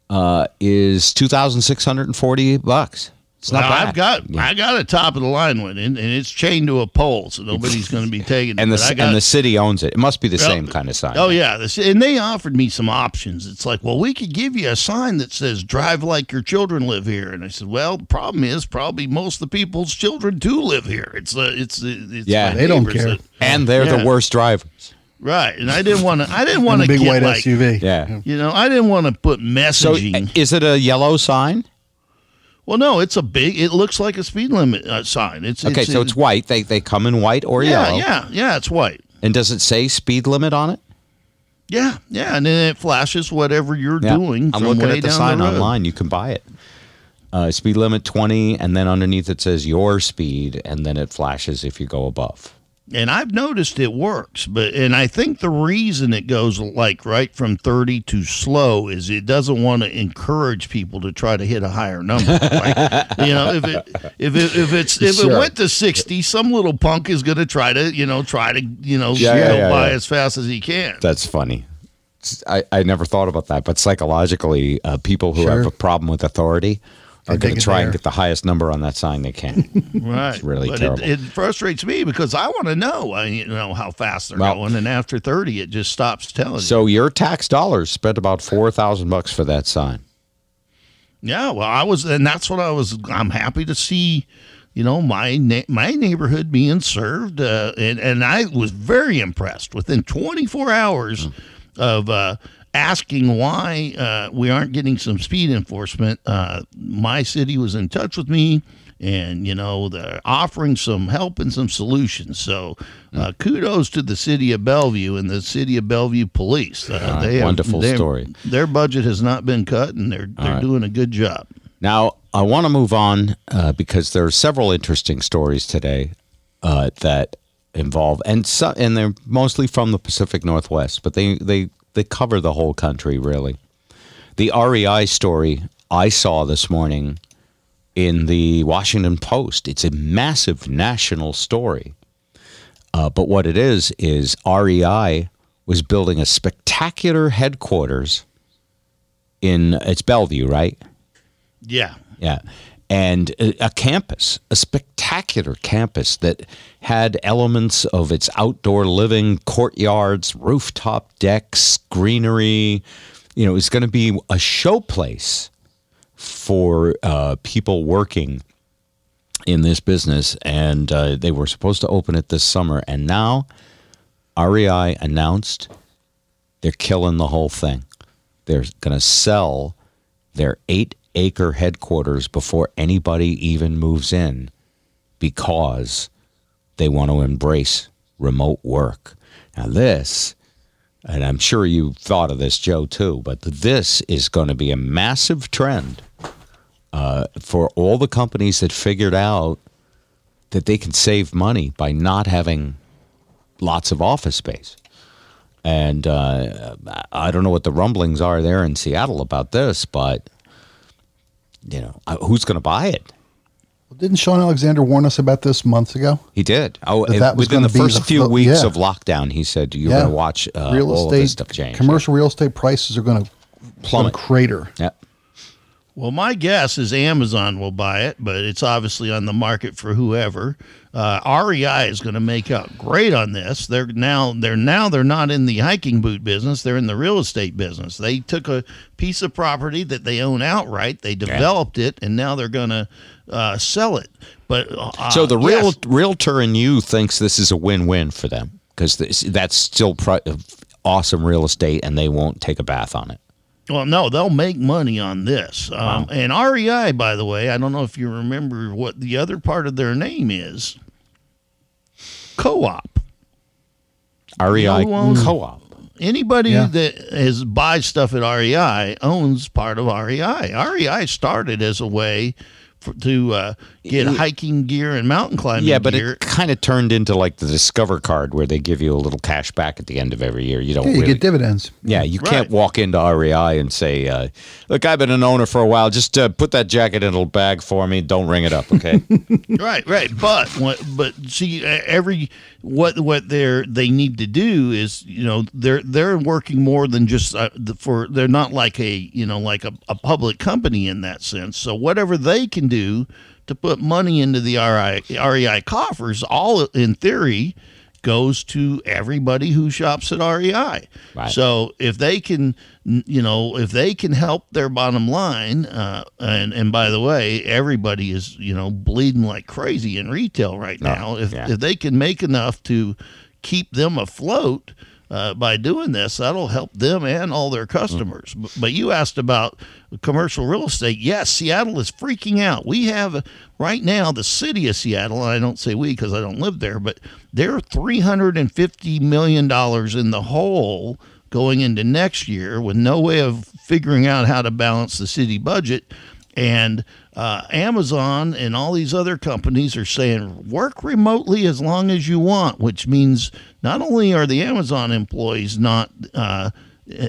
uh, is two thousand six hundred and forty bucks. It's not Well, bad. I've got Yeah. I got a top of the line one, and, and it's chained to a pole, so nobody's going to be taking it. and the But I c- got, and the city owns it. It must be the Well, same kind of sign. Oh yeah, this, and they offered me some options. It's like, well, we could give you a sign that says "Drive like your children live here," and I said, well, the problem is probably most of the people's children do live here. It's uh, it's uh, it's Yeah. They don't care. that- and they're Yeah. the worst drivers. right? And I didn't want to. I didn't want to big get white like, SUV. Yeah. you know, I didn't want to put messaging. uh, is it a yellow sign? Well, no, it's a big. It looks like a speed limit uh, sign. It's Okay, so it's white. They they come in white or yeah, yellow. yeah, yeah. It's white. And does it say speed limit on it? Yeah, yeah, and then it flashes whatever you're Yeah. doing. I'm looking at the sign the online. You can buy it. Uh, speed limit 20, and then underneath it says your speed, and then it flashes if you go above. And I've noticed it works. But and I think the reason it goes like right from thirty to slow is it doesn't want to encourage people to try to hit a higher number. like, you know, if it if it if it's if it went to sixty, some little punk is going to try to you know try to you know Yeah, yeah, yeah, by yeah. as fast as he can. That's funny. I, I never thought about that, but psychologically, uh, people who Sure. have a problem with authority are going to it try and get the highest number on that sign they can. Right, It's really but terrible. It, it frustrates me because I want to know, you know, how fast they're Well- going, and after thirty, it just stops telling. you. so your tax dollars spent about four thousand bucks for that sign. Yeah, well, I was, and that's what I was. I'm happy to see, you know, my na- my neighborhood being served, uh, and and I was very impressed. Within 24 hours of uh, asking why uh, we aren't getting some speed enforcement, uh, my city was in touch with me. And you know they're offering some help and some solutions. So, uh, kudos to the city of Bellevue and the city of Bellevue Police. Uh, they have- wonderful story. Their budget has not been cut, and they're they're right. doing a good job. Now, I want to move on uh, because there are several interesting stories today uh, that involve, and so, and they're mostly from the Pacific Northwest, but they, they, they cover the whole country, really. The REI story I saw this morning in the Washington Post, it's a massive national story. Uh, but what it is, is REI was building a spectacular headquarters in, it's Bellevue, right? Yeah. Yeah. And a, a campus, a spectacular campus that had elements of its outdoor living, courtyards, rooftop decks, greenery. You know, it's going to be a showplace for uh, people working in this business. And uh, they were supposed to open it this summer. And now REI announced they're killing the whole thing. They're going to sell their eight acre headquarters before anybody even moves in because they want to embrace remote work. Now, this, and I'm sure you've thought of this, Joe, too, but this is going to be a massive trend uh, for all the companies that figured out that they can save money by not having lots of office space. And uh, I don't know what the rumblings are there in Seattle about this, but you know, who's going to buy it? Well, Didn't Sean Alexander warn us about this months ago? He did. Oh, That it- that was within the first the- few weeks yeah. of lockdown, he said you're Yeah. going to watch uh, real all estate, stuff change. commercial real estate prices are going to Plummet. crater. Yeah. Well, my guess is Amazon will buy it, but it's obviously on the market for whoever. Uh, REI is going to make out great on this. They're now they're now they're not in the hiking boot business; they're in the real estate business. They took a piece of property that they own outright, they developed it, and now they're going to uh, sell it. But uh, So the real yes, realtor in you thinks this is a win-win for them because that's still pri- awesome real estate, and they won't take a bath on it. Well, no, they'll make money on this. Um, And REI, by the way, I don't know if you remember what the other part of their name is. Co-op. REI know who owns- co-op. Anybody Yeah. that has buys stuff at REI owns part of REI. REI started as a way f- to uh, get hiking gear and mountain climbing Yeah, but gear. it kind of turned into like the Discover card where they give you a little cash back at the end of every year. You don't Yeah, you really get dividends. Yeah, you can't walk into REI and say, uh, "Look, I've been an owner for a while. Just uh, put that jacket in a bag for me. Don't ring it up, okay?" right, right. But what, but see, uh, every what what they're they need to do is you know they're they're working more than just uh, the- for they're not like a you know like a, a public company in that sense. So whatever they can do to put money into the REI coffers, all in theory goes to everybody who shops at REI. Right. So if they can, you know, if they can help their bottom line, uh, and and by the way, everybody is you know bleeding like crazy in retail right now. if yeah. if they can make enough to keep them afloat. Uh, by doing this, that'll help them and all their customers. But, but you asked about commercial real estate. Yes, Seattle is freaking out. We have right now the city of Seattle, and I don't say we because I don't live there, but they're $350 million in the hole going into next year with no way of figuring out how to balance the city budget. And uh, Amazon and all these other companies are saying work remotely as long as you want, which means not only are the Amazon employees not uh,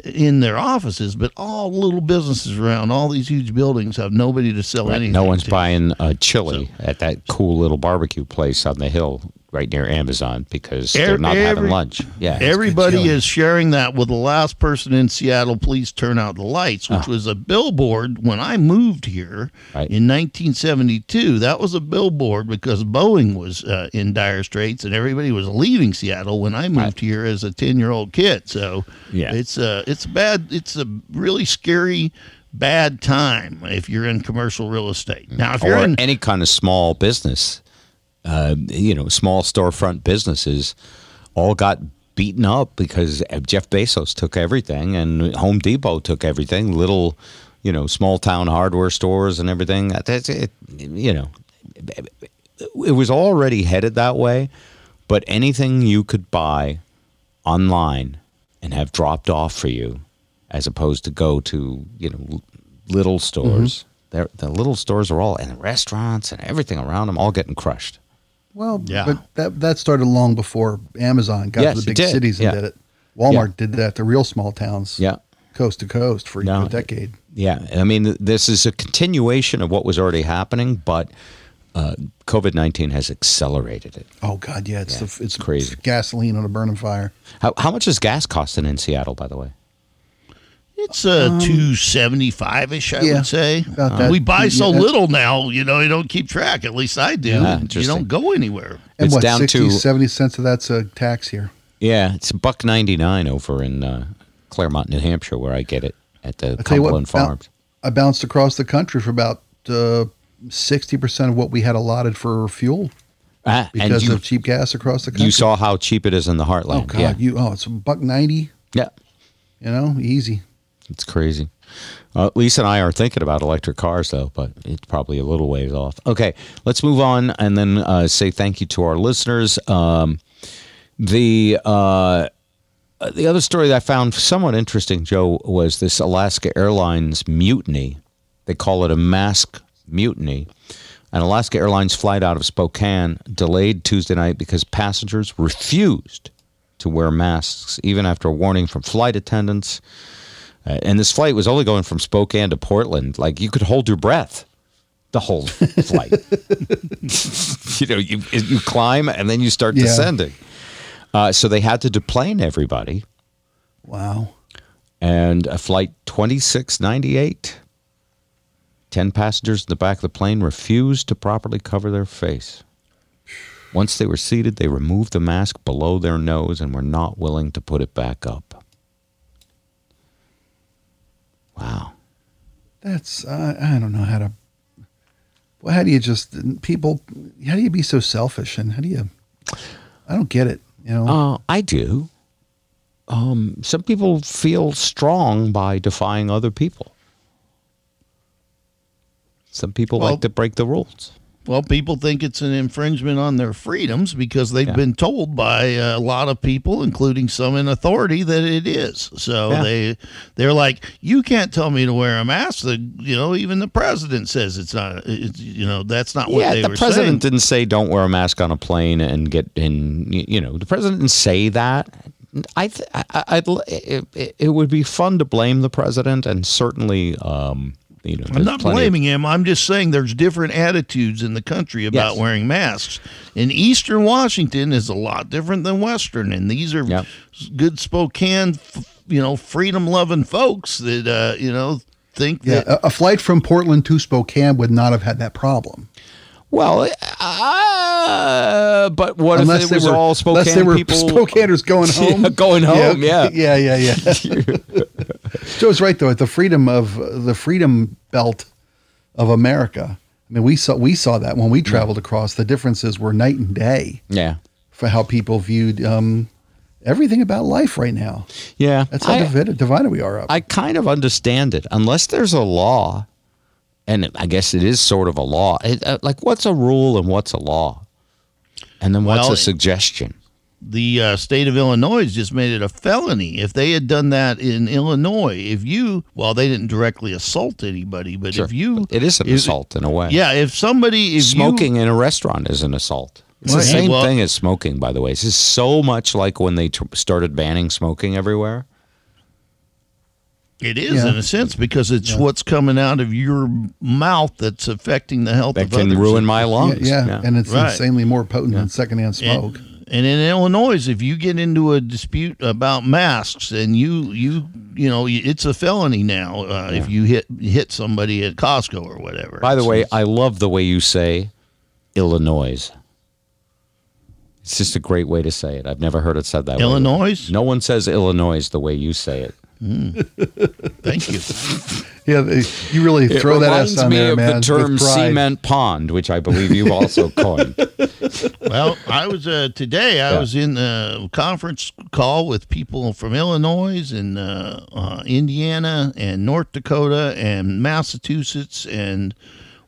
in their offices, but all little businesses around all these huge buildings have nobody to sell Right, anything. no one's to. buying uh, chili at that cool little barbecue place on the hill right near Amazon because they're Ev- not having lunch. Yeah, Everybody is sharing that with the last person in Seattle. Please turn out the lights, which was a billboard when I moved here. Right. in 1972. That was a billboard because Boeing was uh, in dire straits and everybody was leaving Seattle when I moved Right. here as a 10 year old kid. So Yeah. it's a it's bad. It's a really scary. Bad time if you're in commercial real estate. Now, if you're in any kind of small business, uh, you know, small storefront businesses, all got beaten up because Jeff Bezos took everything and Home Depot took everything. Little, you know, small town hardware stores and everything. That's it. You know, it was already headed that way. But anything you could buy online and have dropped off for you, as opposed to go to you know little stores. They're, the little stores are all and restaurants and everything around them all getting crushed. Well, Yeah. but that that started long before Amazon got Yes, to the big cities and Yeah. did it. Walmart did that to real small towns. Yeah. Coast to coast for No. a decade. Yeah, I mean, this is a continuation of what was already happening, but uh, COVID nineteen has accelerated it. Oh God, yeah, it's Yeah, the, it's crazy. gasoline on a burning fire. How, how much is gas costing in Seattle, by the way? It's uh, two seventy five ish, I Um, yeah, would say. about Uh, that. we buy so Yeah, little now, you know, you don't keep track. At least I do. Yeah, you don't go anywhere. And It's what, down 60, to- 70 cents of that's a tax here. Yeah, it's a buck ninety nine over in uh, Claremont, New Hampshire, where I get it at the I tell you what, Cumberland Farms. I bounced across the country for about uh, sixty percent of what we had allotted for fuel Ah, because you, of cheap gas across the country. you saw how cheap it is in the heartland. Oh God, yeah. you oh it's a buck ninety. yeah, You know, easy. It's crazy. Uh, Lisa and I are thinking about electric cars, though, but it's probably a little ways off. Okay, let's move on and then uh, say thank you to our listeners. Um, the uh, the other story that I found somewhat interesting, Joe, was this Alaska Airlines mutiny. They call it a mask mutiny. An Alaska Airlines flight out of Spokane delayed Tuesday night because passengers refused to wear masks, even after a warning from flight attendants. Uh, and this flight was only going from Spokane to Portland. Like you could hold your breath the whole flight. you know, you you climb and then you start Yeah. descending. Uh, so they had to deplane everybody. Wow. And a flight 2698, 10 passengers in the back of the plane refused to properly cover their face. Once they were seated, they removed the mask below their nose and were not willing to put it back up. That's I I don't know how to. Well, how do you just people? How do you be so selfish and how do you? I don't get it. You know. Uh, I do. Um, some people feel strong by defying other people. Some people Well- like to break the rules. Well, people think it's an infringement on their freedoms because they've Yeah. been told by a lot of people, including some in authority, that it is. So Yeah. they they're like, you can't tell me to wear a mask. The you know even the president says it's not. It's, you know that's not what yeah, they the were president saying. didn't say don't wear a mask on a plane and get in. You know, the president didn't say that. I, th- I it- it would be fun to blame the president, and certainly, um, you know, I'm not plenty of- blaming him. I'm just saying there's different attitudes in the country about Yes. wearing masks. In Eastern Washington is a lot different than Western, and these are Yep. good Spokane, you know, freedom-loving folks that uh, you know think Yeah, that a, a flight from Portland to Spokane would not have had that problem. Well, uh, but what unless if it they was were all Spokane unless they were people? Spokaners going Yeah, home, going home, yeah. yeah, yeah, yeah. Joe's right though. At the freedom of the freedom belt of America, I mean, we saw we saw that when we traveled across. The differences were night and day Yeah, for how people viewed um, everything about life right now. yeah. That's how I- divided, divided we are up. I kind of understand it, unless there's a law, and I guess it is sort of a law. It, uh, like, what's a rule and what's a law, and then what's Well, a suggestion? the uh, state of Illinois just made it a felony. If they had done that in Illinois, if you, well, they didn't directly assault anybody, but if you, It is an if- assault in a way. yeah, if somebody, if smoking you, in a restaurant is an assault. It's the same Well- thing as smoking, by the way. This is so much like when they tr- started banning smoking everywhere. It is Yeah. in a sense because it's what's coming out of your mouth that's affecting the health That of can others. ruin my yeah, lungs. yeah, and it's Right. insanely more potent than secondhand smoke. And, and in Illinois, if you get into a dispute about masks, and you you you know it's a felony now uh, if you hit hit somebody at Costco or whatever. By the It's- way, I love the way you say Illinois. It's just a great way to say it. I've never heard it said that way. Illinois? No one says Illinois the way you say it. thank you. Yeah, they, you really throw it that reminds S on me there, of man. the term cement pond, which I believe you've also coined. Well, I was uh, today. I Yeah. was in a conference call with people from Illinois and uh, uh, Indiana and North Dakota and Massachusetts and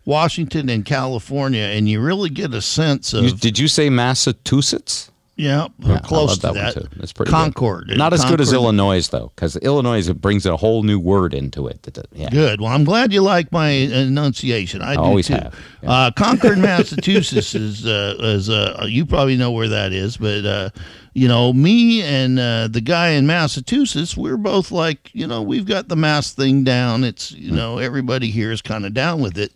Washington and California, and you really get a sense of You- did you say Massachusetts? Yeah, Yeah, close I love to that, that. one too. That's pretty Concord, Good. Not as good as Illinois though, because Illinois it brings a whole new word into it. That, yeah. Good. Well, I'm glad you like my enunciation. I do always too. have, yeah. Uh, Concord, Massachusetts is uh, is uh, you probably know where that is, but uh, you know me and uh, the guy in Massachusetts, we're both like you know we've got the mask thing down. It's you Hmm. know everybody here is kind of down with it.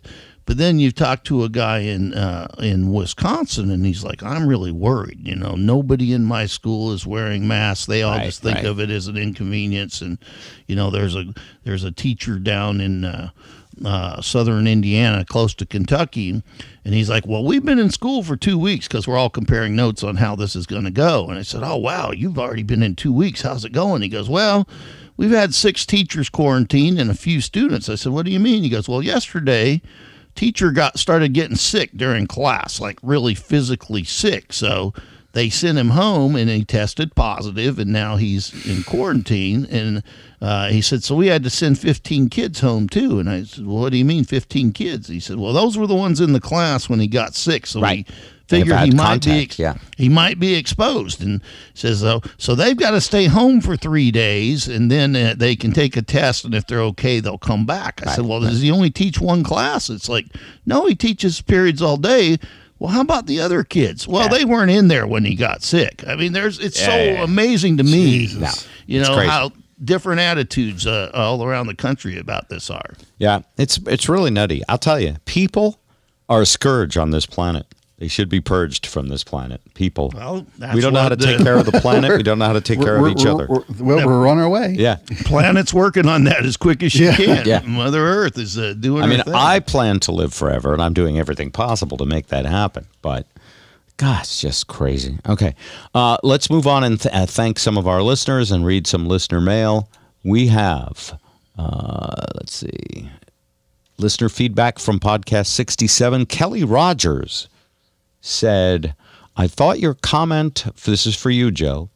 But then you talk to a guy in uh, in Wisconsin, and he's like, "I'm really worried. You know, nobody in my school is wearing masks. They all Right, just think right. of it as an inconvenience." And you know, there's a there's a teacher down in uh, uh, southern Indiana, close to Kentucky, and he's like, "Well, we've been in school for two weeks because we're all comparing notes on how this is going to go." And I said, "Oh, wow, you've already been in two weeks. How's it going?" He goes, "Well." We've had six teachers quarantined and a few students. I said, "What do you mean?" He goes, "Well, yesterday, teacher got started getting sick during class, like really physically sick. So they sent him home and he tested positive, and now he's in quarantine. And uh, he said, so we had to send 15 kids home too. And I said, well, what do you mean 15 kids? He said, well, those were the ones in the class when he got sick. So Right. we They've he might be contact, yeah. he might be exposed and says though so they've got to stay home for three days and then uh, they can take a test and if they're okay they'll come back i said well does he only teach one class it's like no he teaches periods all day well how about the other kids well they weren't in there when he got sick i mean there's it's so yeah, yeah. amazing to me Jesus. you know how different attitudes uh, all around the country about this are Yeah, it's it's really nutty. I'll tell you, people are a scourge on this planet. They should be purged from this planet. People. Well, that's we don't know how to what take care of the planet. We don't know how to take care of each other. We're, well, we're on our way. yeah. planet's working on that as quick as she Yeah. can Yeah. mother earth is uh, doing I mean, thing. I plan to live forever, and I'm doing everything possible to make that happen. But God, it's just crazy. Okay, uh, let's move on and th- uh, thank some of our listeners and read some listener mail. We have, uh, let's see, listener feedback from podcast 67. Kelly Rogers said, "I thought your comment. This is for you, Joe."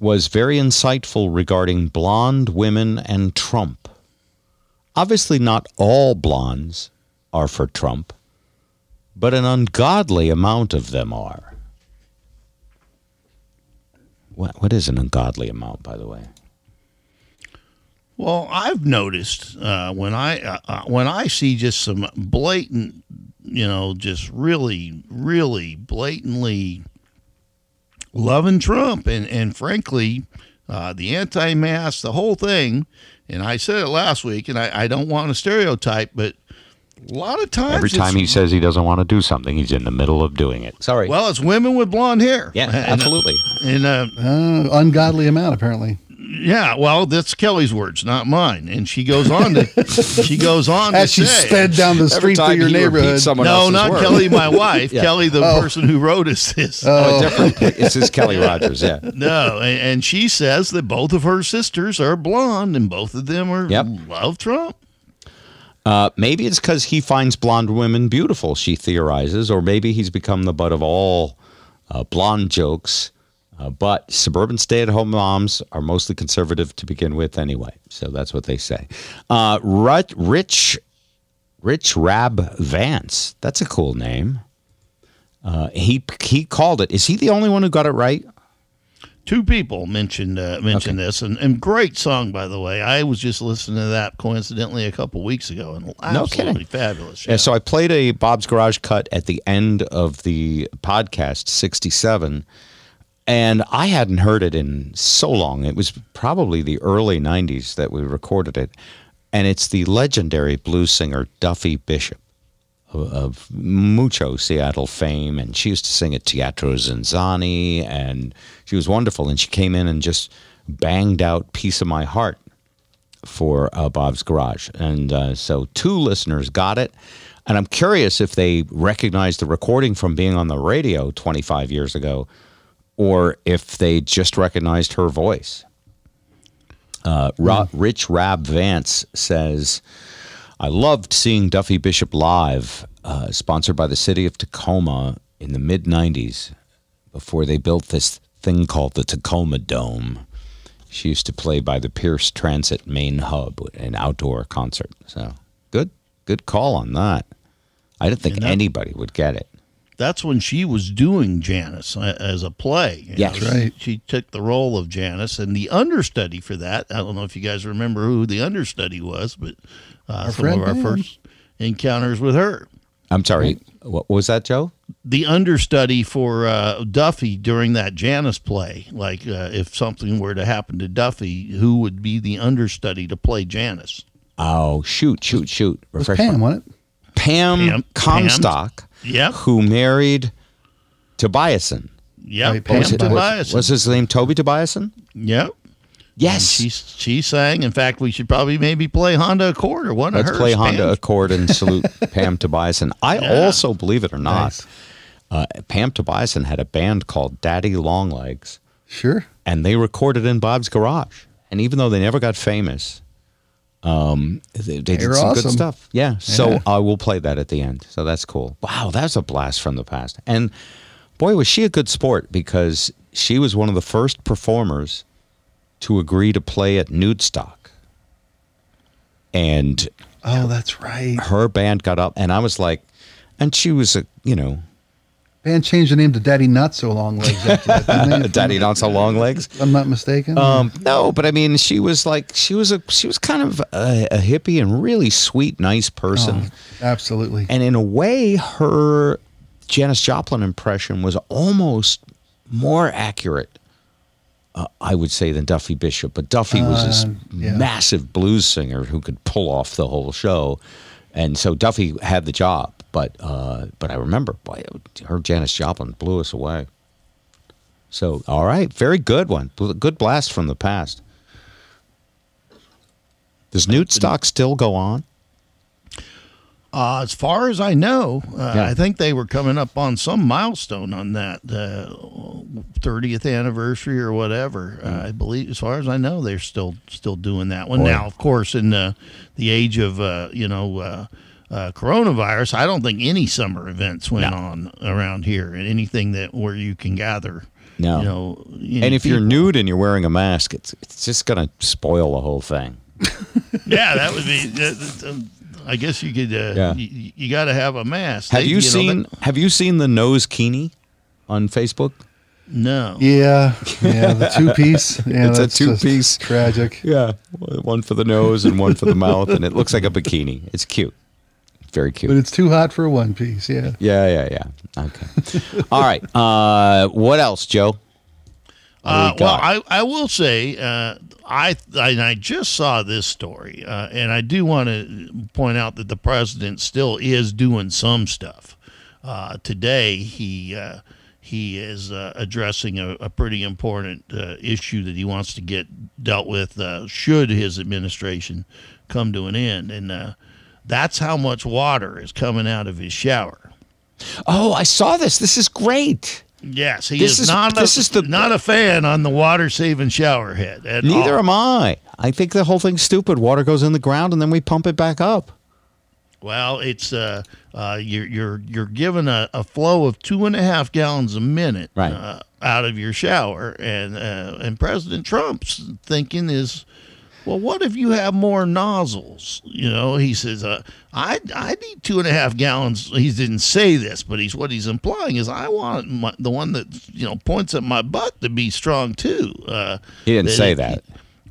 Was very insightful regarding blonde women and Trump. Obviously, not all blondes are for Trump, but an ungodly amount of them are. What, what is an ungodly amount, by the way? Well, I've noticed uh, when I uh, uh, when I see just some blatant, you know, just really, really blatantly loving Trump and and frankly, uh, the anti-mask, the whole thing. And I said it last week, and I, I don't want to stereotype, but a lot of times, Every time he says he doesn't want to do something, he's in the middle of doing it. Sorry. well, it's women with blonde hair. yeah, And, absolutely. In uh, Uh, ungodly amount, apparently. Yeah, well, that's Kelly's words, not mine. And she goes on to she goes on As to she say, sped down the street through your neighborhood. no, not Kelly, my wife. Yeah. Kelly, the Oh. person who wrote us this. Oh, different. It's his Kelly Rogers. Yeah. No, and, and she says that both of her sisters are blonde, and both of them are Yep. love Trump. Uh, maybe it's because he finds blonde women beautiful. She theorizes, or maybe he's become the butt of all uh, blonde jokes. Uh, but suburban stay-at-home moms are mostly conservative to begin with, anyway. So that's what they say. Uh, Rich, Rich Rab Vance. That's a cool name. Uh, he he called it. Is he the only one who got it right? Two people mentioned uh, mentioned this, and, and great song by the way. I was just listening to that coincidentally a couple weeks ago, and absolutely kidding. fabulous. Yeah, so I played a Bob's Garage cut at the end of the podcast, 67, and I hadn't heard it in so long. It was probably the early 90s that we recorded it. And it's the legendary blues singer Duffy Bishop of, mucho Seattle fame. And she used to sing at Teatro ZinZanni, and she was wonderful. And she came in and just banged out Piece of My Heart for uh, Bob's Garage. And uh, so two listeners got it. And I'm curious if they recognized the recording from being on the radio 25 years ago or if they just recognized her voice. Uh, Ra- Rich Rab Vance says, I loved seeing Duffy Bishop live, uh, sponsored by the city of Tacoma in the mid 90s before they built this thing called the Tacoma Dome. She used to play by the Pierce Transit main hub, an outdoor concert. So good, good call on that. I didn't think And that- anybody would get it. That's when she was doing Janis uh, as a play. Yes. know, Right. She, she took the role of Janis, and the understudy for that. I don't know if you guys remember who the understudy was, but uh, some friend of our Pam. first encounters with her. I'm sorry. What was that, Joe? The understudy for uh, Duffy during that Janis play, like uh, if something were to happen to Duffy, who would be the understudy to play Janis? Oh, shoot, shoot, shoot. It was Refresh Pam, wasn't it? Pam, Pam- Comstock, Yep. who married Tobiason. Yep. Right, Pam Pam Tobiason. Tobiason. Was his name Toby Tobiason? Yep. Yes. And she she sang. In fact, we should probably maybe play Honda Accord or one Let's of hers. play Honda Pam. Accord and salute Pam Tobiason. I Yeah. also, believe it or not, Nice. uh, Pam Tobiason had a band called Daddy Longlegs, Sure. and they recorded in Bob's garage. And even though they never got famous, um, they, they did some good stuff. Yeah. So I will play that at the end. So that's cool. Wow, that's a blast from the past. And boy, was she a good sport because she was one of the first performers to agree to play at Nudestock. And Oh, that's right. her band got up, and I was like, and she was a, you know, Band changed the name to Daddy Not So Long Legs after that. Daddy Not So Long Legs. If I'm not mistaken. Um, no, but I mean, she was like, she was a, she was kind of a, a hippie and really sweet, nice person. Oh, absolutely. And in a way, her Janis Joplin impression was almost more accurate, uh, I would say, than Duffy Bishop. But Duffy was this Uh, yeah. massive blues singer who could pull off the whole show, and so Duffy had the job. But uh, but I remember, boy, her Janis Joplin blew us away. So all right, very good one, good blast from the past. Does Nudestock still go on? Uh, as far as I know, uh, Yeah. I think they were coming up on some milestone on that uh, 30th anniversary or whatever. Uh, I believe, as far as I know, they're still still doing that one Boy. now. Of course, in the the age of uh, you know uh, coronavirus, I don't think any summer events went No. on around here, and anything that where you can gather. No. you know, And if you're nude and you're wearing a mask, it's it's just gonna spoil the whole thing. yeah, that would be. uh, uh, I guess you could. Uh, Yeah. You, you got to have a mask. Have They- you, know, seen that- Have you seen the nose kini on Facebook? no. Yeah, yeah, the two piece. Yeah, It's a two-piece. Tragic. Yeah, one for the nose and one for the mouth, and it looks like a bikini. It's cute, very cute. But it's too hot for a one piece. Yeah. Yeah, yeah, yeah. Okay. All right. Uh, what else, Joe? What Uh, we well. I, I will say uh, I, I I just saw this story, uh, and I do want to point out that the president still is doing some stuff. Uh, today, he uh, he is uh, addressing a, a pretty important uh, issue that he wants to get dealt with. Uh, should his administration come to an end, and uh, that's how much water is coming out of his shower. oh, I saw this. This is great. Yes, he This is, is- not this a, is the- not a fan on the water saving shower head. At Neither all. am I. I think the whole thing's stupid. Water goes in the ground and then we pump it back up. Well, it's uh, uh, you're you're you're given a, a flow of two and a half gallons a minute Right. uh, out of your shower, and uh, and President Trump's thinking is, well, what if you have more nozzles? You know, he says, uh, I I need two and a half gallons. He didn't say this, but he's what he's implying is I want my, the one that you know points at my butt to be strong too. Uh, He didn't say that.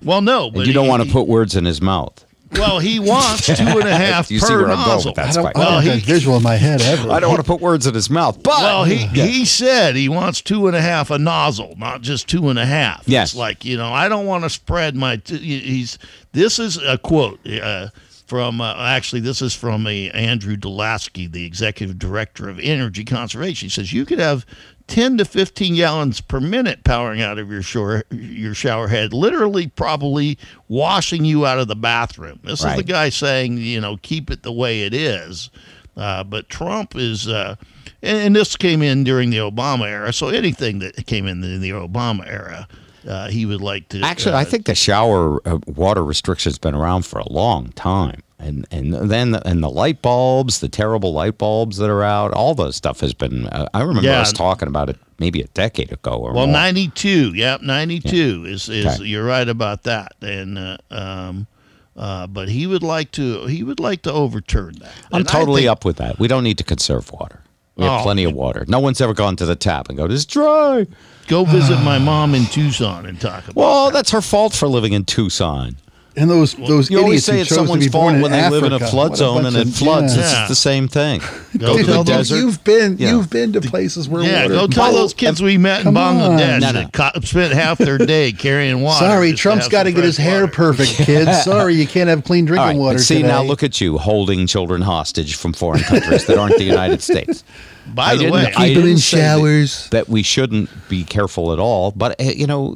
well, no, but And you don't he- want to put words in his mouth. Well, he wants two and a half You see per where I'm going nozzle. with that, I don't, Spike. I don't Well, want he- that visual in my head ever. I don't want to put words in his mouth, but Well, he he said he wants two and a half a nozzle, not just two and a half. Yes. it's like you know, I don't want to spread my. T- he's this is a quote uh, from uh, actually this is from a Andrew deLaski, the executive director of energy conservation. He says you could have. 10 to 15 gallons per minute powering out of your shower, your shower head, literally probably washing you out of the bathroom. This is the guy saying, you know, keep it the way it is. Uh, but Trump is, uh, and, and this came in during the Obama era. So anything that came in the, the Obama era, uh, he would like to. Actually, uh, I think the shower uh, water restriction's been around for a long time, and and then the, and the light bulbs, the terrible light bulbs that are out, all the stuff has been. Uh, I remember Yeah. us talking about it maybe a decade ago or Well, more. 92. Yep, 92 is is Okay. you're right about that. And uh, um, uh, but he would like to he would like to overturn that. I'm And totally think- up with that. We don't need to conserve water. We have Oh. plenty of water. No one's ever gone to the tap and go, "It's dry." Go visit my mom in Tucson and talk about. Well, that's her fault for living in Tucson. And those those You always say it's to someone's be born fault when they live in a flood What zone bunch and it of- floods. yeah. It's the same thing. Go Go to tell the those- desert. You've been Yeah. you've been to places where Yeah, water. go tell those kids we met in Bangladesh No, no. that co- spent half their day carrying water. Sorry, Trump's got to get his fresh hair water. perfect, kids. Sorry, you can't have clean drinking right, water. but see today. now, look at you holding children hostage from foreign countries that aren't the United States. By I the way, I didn't in say that- showers. That we shouldn't be careful at all. But uh, you know,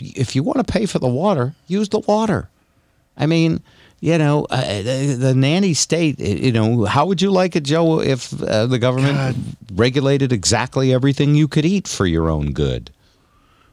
if you want to pay for the water, use the water. I mean, you know, uh, the, the nanny state. uh, You know, how would you like it, Joe, if uh, the government regulated exactly everything you could eat for your own good?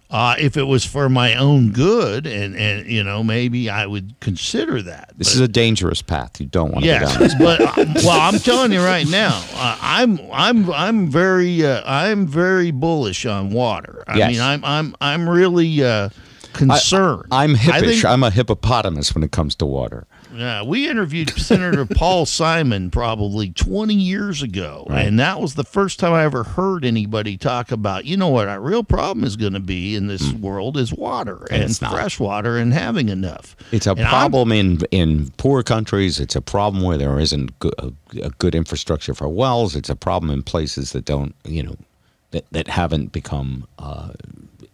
Uh, if it was for my own good, and and you know maybe I would consider that. This But- is a dangerous path. You don't want to go down. Yes, but uh, well, I'm telling you right now, uh, I'm I'm I'm very uh, I'm very bullish on water. I Yes. mean, I'm I'm I'm really uh, concerned. I'm hippish. think- I'm a hippopotamus when it comes to water. Yeah, we interviewed Senator Paul Simon probably 20 years ago, and that was the first time I ever heard anybody talk about, you know what, our real problem is going to be in this world is water and, not. fresh water and having enough. It's a And I'm- problem in in poor countries. It's a problem where there isn't go- a, a good infrastructure for wells. It's a problem in places that don't, you know, that, that haven't become uh,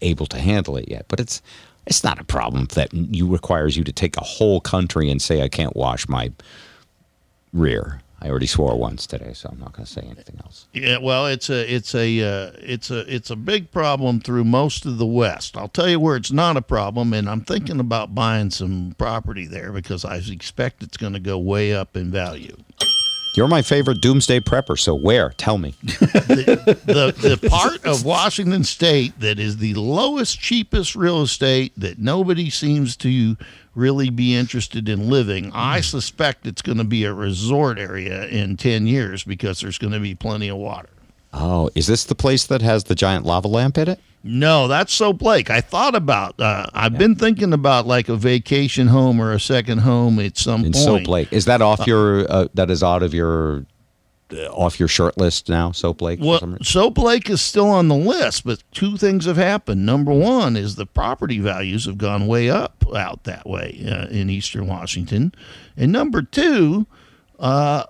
able to handle it yet. But it's it's not a problem that you requires you to take a whole country and say I can't wash my rear. I already swore once today, so I'm not going to say anything else. Yeah, well, it's a it's a uh, it's a it's a big problem through most of the West. I'll tell you where it's not a problem, and I'm thinking about buying some property there because I expect it's going to go way up in value. You're my favorite doomsday prepper, so where? Tell me. the the part of Washington State that is the lowest, cheapest real estate that nobody seems to really be interested in living. I mm-hmm. suspect it's going to be a resort area in ten years because there's going to be plenty of water. Oh, is this the place that has the giant lava lamp in it? No, that's Soap Lake. I thought about. Uh, I've been thinking about like a vacation home or a second home at some In point. Soap Lake. Is that off your? Uh, that is out of your, uh, off your short list now. Soap Lake. Well. Soap Lake is still on the list, but two things have happened. Number one is the property values have gone way up out that way uh, in Eastern Washington, and number two, uh,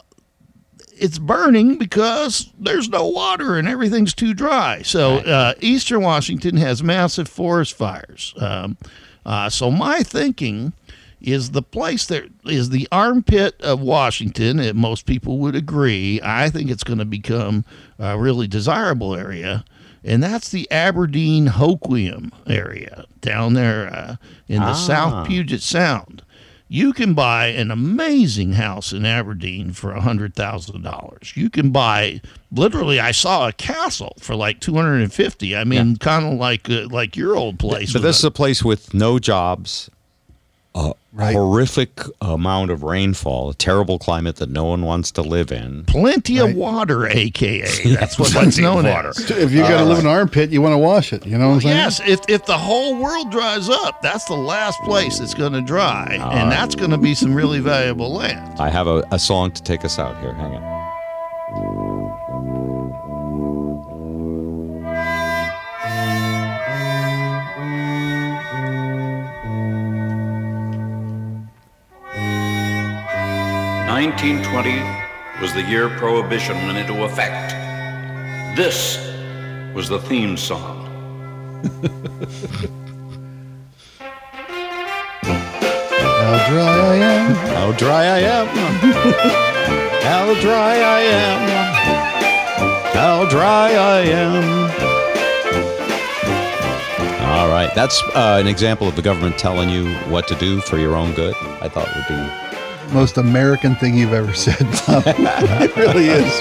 it's burning because there's no water and everything's too dry. So uh, Eastern Washington has massive forest fires. Um, uh, so my thinking is the place that is the armpit of Washington. And most people would agree. I think it's going to become a really desirable area. And that's the Aberdeen Hoquiam area down there uh, in the Ah. South Puget Sound. You can buy an amazing house in Aberdeen for hundred thousand dollars. You can buy literally. I saw a castle for like two hundred and fifty. I mean, kind of like uh, like your old place. But this is a place with no jobs, a Right. horrific amount of rainfall, a terrible climate that no one wants to live in. plenty Right. of water, aka that's what that's known as. If you got to live in an uh, armpit, you want to wash it. You know what I'm saying? Yes, if if the whole world dries up, that's the last place it's going to dry, and uh, that's going to be some really valuable land. I have a, a song to take us out here. Hang on. Nineteen twenty was the year Prohibition went into effect. This was the theme song. How dry I am. How dry I am. How dry I am. How dry I am. All right. That's uh, an example of the government telling you what to do for your own good. I thought would be. Most American thing you've ever said. Tom. it really is.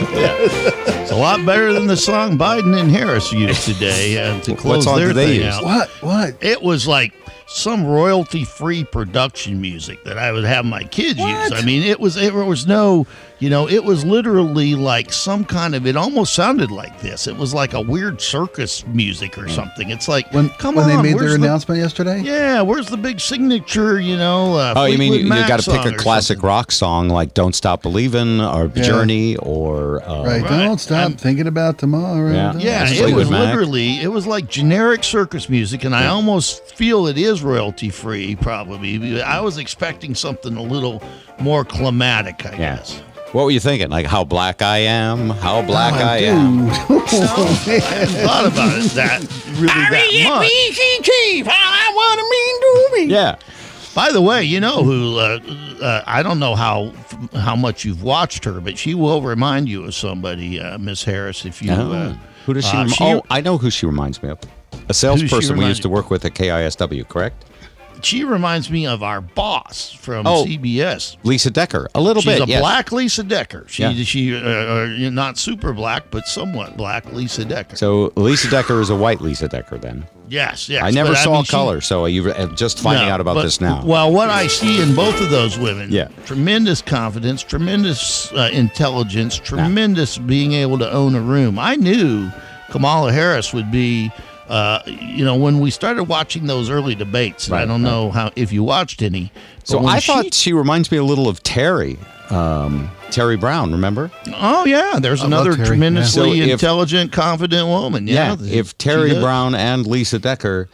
It's a lot better than the song Biden and Harris used today uh, to close song their did they thing use? out. What? What? It was like some royalty-free production music that I would have my kids use. I mean, it was it was no, you know, it was literally like some kind of. It almost sounded like this. It was like a weird circus music or something. It's like When come when on, they made where's their the- announcement yesterday? Yeah, where's the big signature? You know. Uh, Oh, you mean you, you got to pick a classic something. rock song like "Don't Stop Believing" or Yeah. "Journey" or uh, Right. Right. Don't stop I'm- thinking about tomorrow. Yeah. Yeah, it was Mac. literally it was like generic circus music, and I almost feel it is royalty free. Probably, I was expecting something a little more climatic. I Yeah. guess. What were you thinking? Like how black I am? How black Oh, I am? dude. I hadn't thought about it that really that much. Yeah. By the way, you know who? Uh, uh, I don't know how how much you've watched her, but she will remind you of somebody, uh, Miss Harris. If you, Oh. uh, who does she? uh, rem- she- oh, I know who she reminds me of. A salesperson we used to work with at KISW, correct? she reminds me of our boss from Oh. CBS. Lisa Decker, a little She's bit. a yes. black Lisa Decker. She Yeah. she uh, uh, not super black, but somewhat black Lisa Decker. So Lisa Decker is a white Lisa Decker. Then yes, yes. I never saw mean, she- color, so you uh, just finding No, out about but- this now. Well, what I see in both of those women, Yeah. tremendous confidence, tremendous uh, intelligence, tremendous being able to own a room. I knew Kamala Harris would be. Uh, you know, when we started watching those early debates, and I don't know how if you watched any. so I she- thought she reminds me a little of Terry, um, Terry Brown. Remember? oh yeah, there's I another Terry, yeah. tremendously So if- intelligent, confident woman. Yeah, if Terry. Brown and Lisa Decker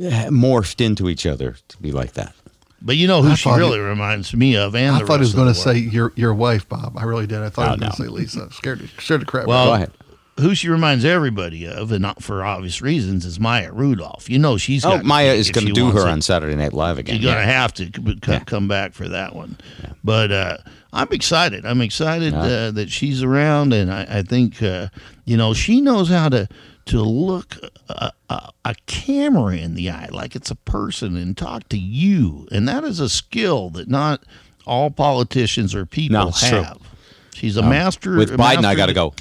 eh, morphed into each other to be like that. But you know who I she thought really reminds me of, and I the thought he was going to say your your wife, Bob. I really did. I thought Oh, he was no. going to say Lisa. Scared, scared the crap. Well, Go ahead. Who she reminds everybody of, and not for obvious reasons, is Maya Rudolph. You know she's Oh, Maya is going to do her it. on Saturday Night Live again. You're gonna yeah. have to c- c- Yeah. come back for that one. But uh, I'm excited. I'm excited Yeah. uh, that she's around, and I, I think uh, you know she knows how to to look a, a, a camera in the eye like it's a person and talk to you, and that is a skill that not all politicians or people No, it's true. have. She's a master. With Biden, I got to go.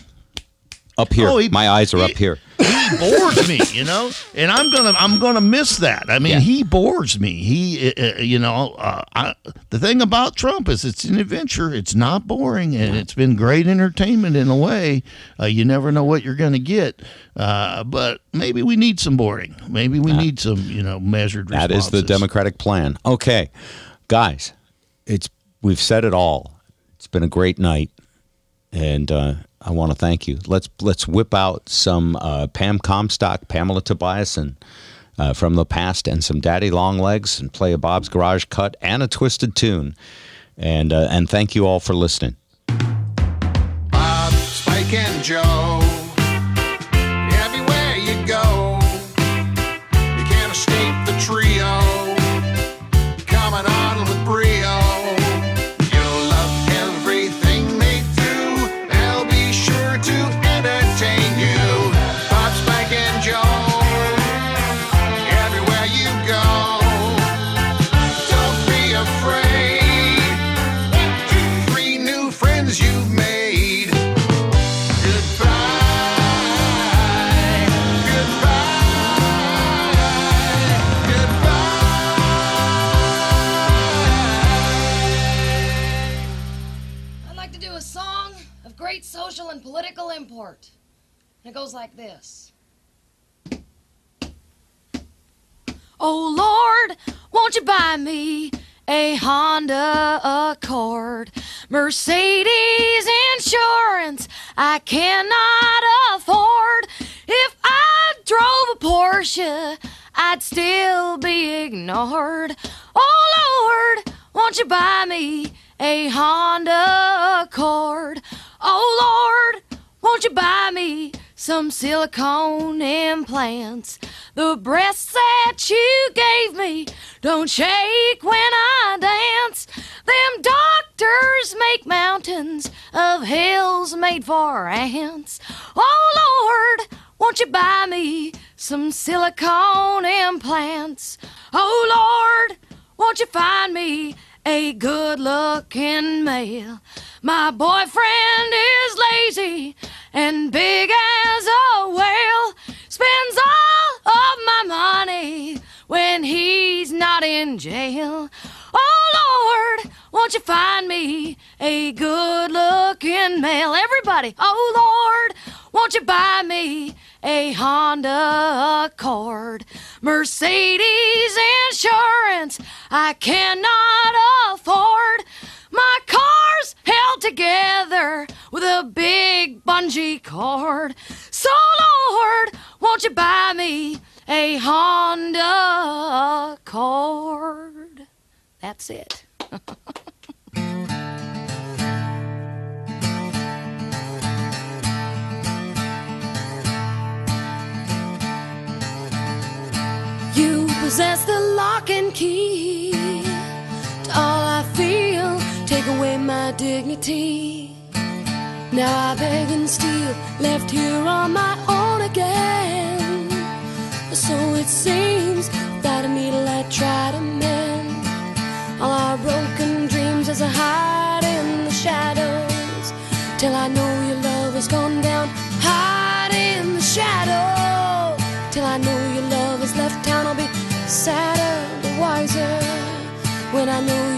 Up here. Oh, he- My eyes are he- up here. he bores me, you know, and I'm gonna I'm gonna miss that. I mean, Yeah. he bores me. He, uh, uh, you know, uh, I, the thing about Trump is it's an adventure. It's not boring, and it's been great entertainment in a way. Uh, you never know what you're gonna get, uh, but maybe we need some boring. Maybe we need some, you know, measured. That is the. Democratic plan. Okay, guys, it's we've said it all. It's been a great night, and uh, I want to thank you. Let's let's whip out some uh, Pam Comstock, Pamela Tobiason uh, from the past, and some Daddy Long Legs, and play a Bob's Garage cut and a twisted tune, and uh, and thank you all for listening. Bob, Spike, and Joe. Import. And it goes like this. Oh Lord, won't you buy me a Honda Accord? Mercedes insurance I cannot afford. If I drove a Porsche, I'd still be ignored. Oh Lord, won't you buy me a Honda Accord? Oh Lord, won't you buy me some silicone implants? The breasts that you gave me don't shake when I dance. Them doctors make mountains of hills made for ants. Oh Lord, won't you buy me some silicone implants? Oh Lord, won't you find me a good looking male? My boyfriend is lazy and big as a whale. Spends all of my money when he's not in jail. Oh Lord, won't you find me a good looking male? Everybody, oh Lord, won't you buy me a Honda Accord? Mercedes insurance I cannot afford. My car's held together with a big bungee cord. So, Lord, won't you buy me a Honda Accord? That's it. You possess the lock and key to all I feel. Take away my dignity. Now I beg and steal, left here on my own again. So it seems, without a needle I try to mend. All our broken dreams as I hide in the shadows. Till I know your love has gone down, hide in the shadows. Till I know your love has left town, I'll be sadder wiser. When I know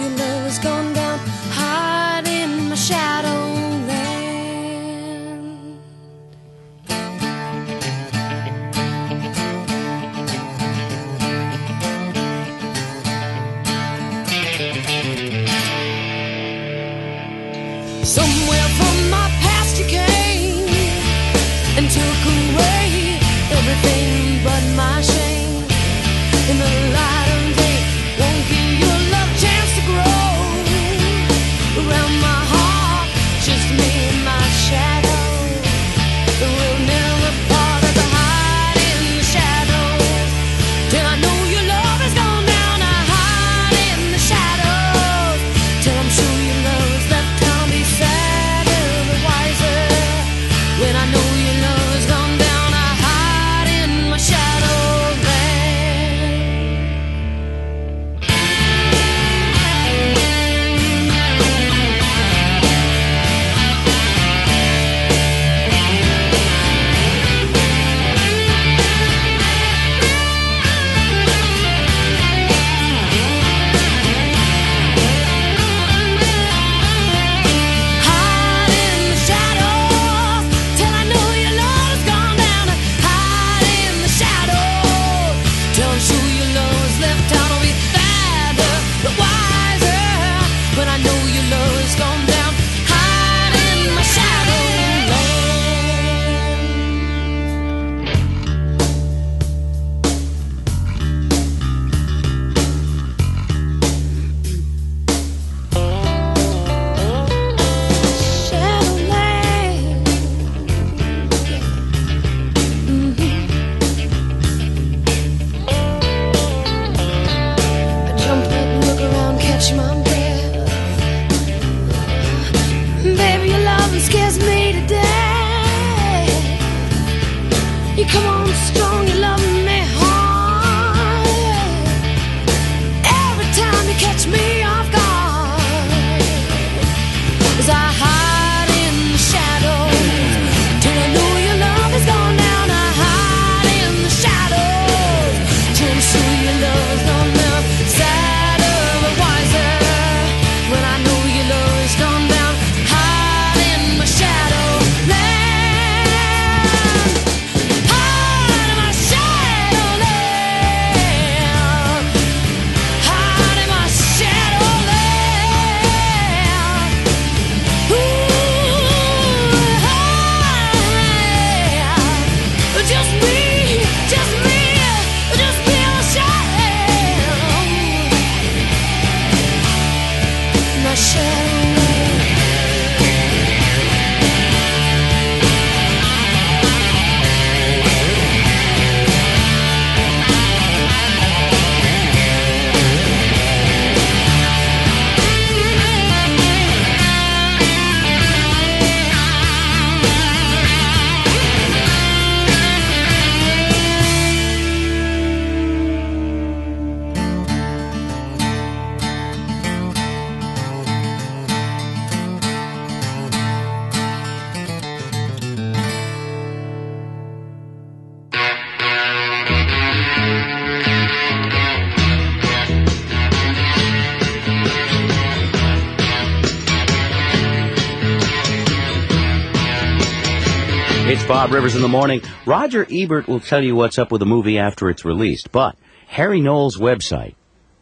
Bob Rivers in the morning. Roger Ebert will tell you what's up with a movie after it's released, but Harry Knowles' website,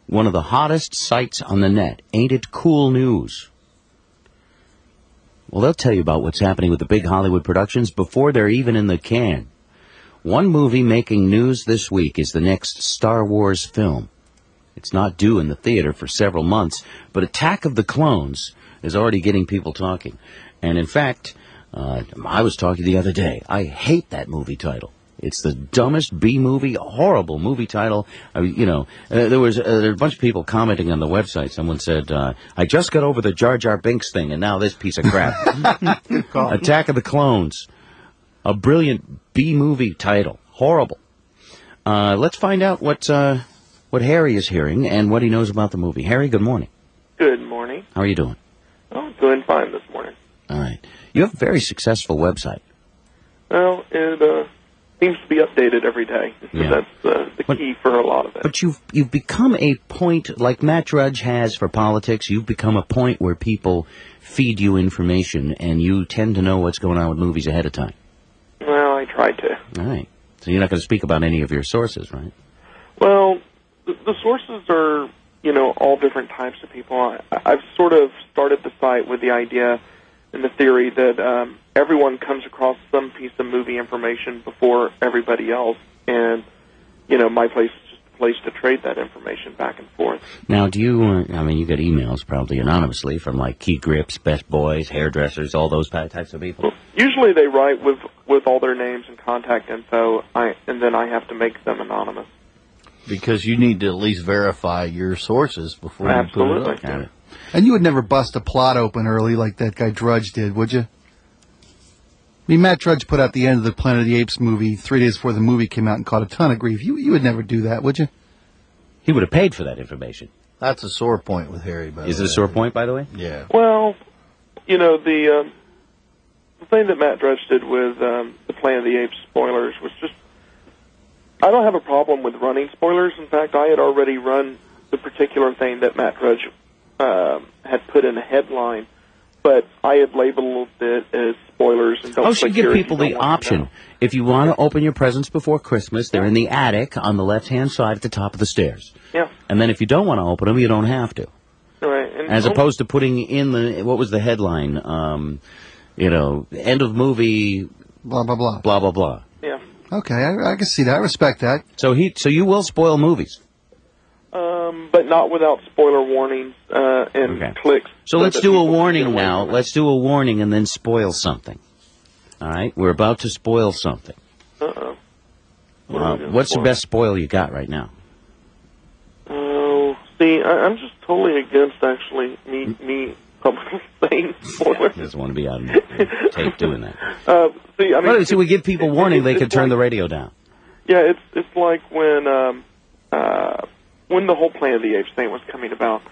one of the hottest sites on the net, ain't it cool news? Well, they'll tell you about what's happening with the big Hollywood productions before they're even in the can. One movie making news this week is the next Star Wars film. It's not due in the theater for several months, but Attack of the Clones is already getting people talking. And in fact, uh, I was talking the other day. I hate that movie title. It's the dumbest B movie, horrible movie title. I, mean, you know, uh, there was uh, there were a bunch of people commenting on the website. Someone said, uh, "I just got over the Jar Jar Binks thing, and now this piece of crap." Attack of the Clones, a brilliant B movie title, horrible. Uh, let's find out what uh, what Harry is hearing and what he knows about the movie. Harry, good morning. Good morning. How are you doing? Oh, doing fine this morning. All right. You have a very successful website. Well, it uh, seems to be updated every day. So Yeah. That's uh, the key for a lot of it. But you've you've become a point like Matt Drudge has for politics. You've become a point where people feed you information, and you tend to know what's going on with movies ahead of time. Well, I try to. All right. So you're not going to speak about any of your sources, right? Well, the, the sources are, you know, all different types of people. I, I've sort of started the site with the idea and the theory that um, everyone comes across some piece of movie information before everybody else, and you know, my place is just a place to trade that information back and forth. Now, do you? Uh, I mean, you get emails probably anonymously from like Key Grips, Best Boys, hairdressers, all those ty- types of people. Usually, they write with with all their names and contact info, I, and then I have to make them anonymous. Because you need to at least verify your sources before you put it up. Got it. And you would never bust a plot open early like that guy Drudge did, would you? I mean, Matt Drudge put out the end of the Planet of the Apes movie three days before the movie came out and caught a ton of grief. You you would never do that, would you? He would have paid for that information. That's a sore point with Harry. By Is the it a sore point, by the way? Yeah. Well, you know the um, the thing that Matt Drudge did with um, the Planet of the Apes spoilers was just. I don't have a problem with running spoilers. In fact, I had already run the particular thing that Matt Drudge um, had put in a headline, but I had labeled it as spoilers and don't. Oh, should click give people the don't want to option. If you want to open your presents before Christmas, they're in the attic on the left-hand side at the top of the stairs. Yeah. And then if you don't want to open them, you don't have to. Right. And As opposed to putting in the what was the headline? Um, you know, end of movie, Blah blah blah. blah blah blah. Yeah. Okay, I, I can see that. I respect that. So he, so you will spoil movies. Um, but not without spoiler warnings uh, and Okay. clicks. So let's do a people can get warning now. Let's do a warning and then spoil something. All right, we're about to spoil something. Uh-oh. What Uh, are we gonna what's the best spoil you got right now? Oh, see, I, I'm just totally against actually me me publicly saying spoilers. Doesn't want to be on tape doing that. Uh, see, I mean, Well, see, we give people warning; they it's turn like- the radio down. Yeah, it's it's like when um, uh, when the whole Planet of the Apes thing was coming about.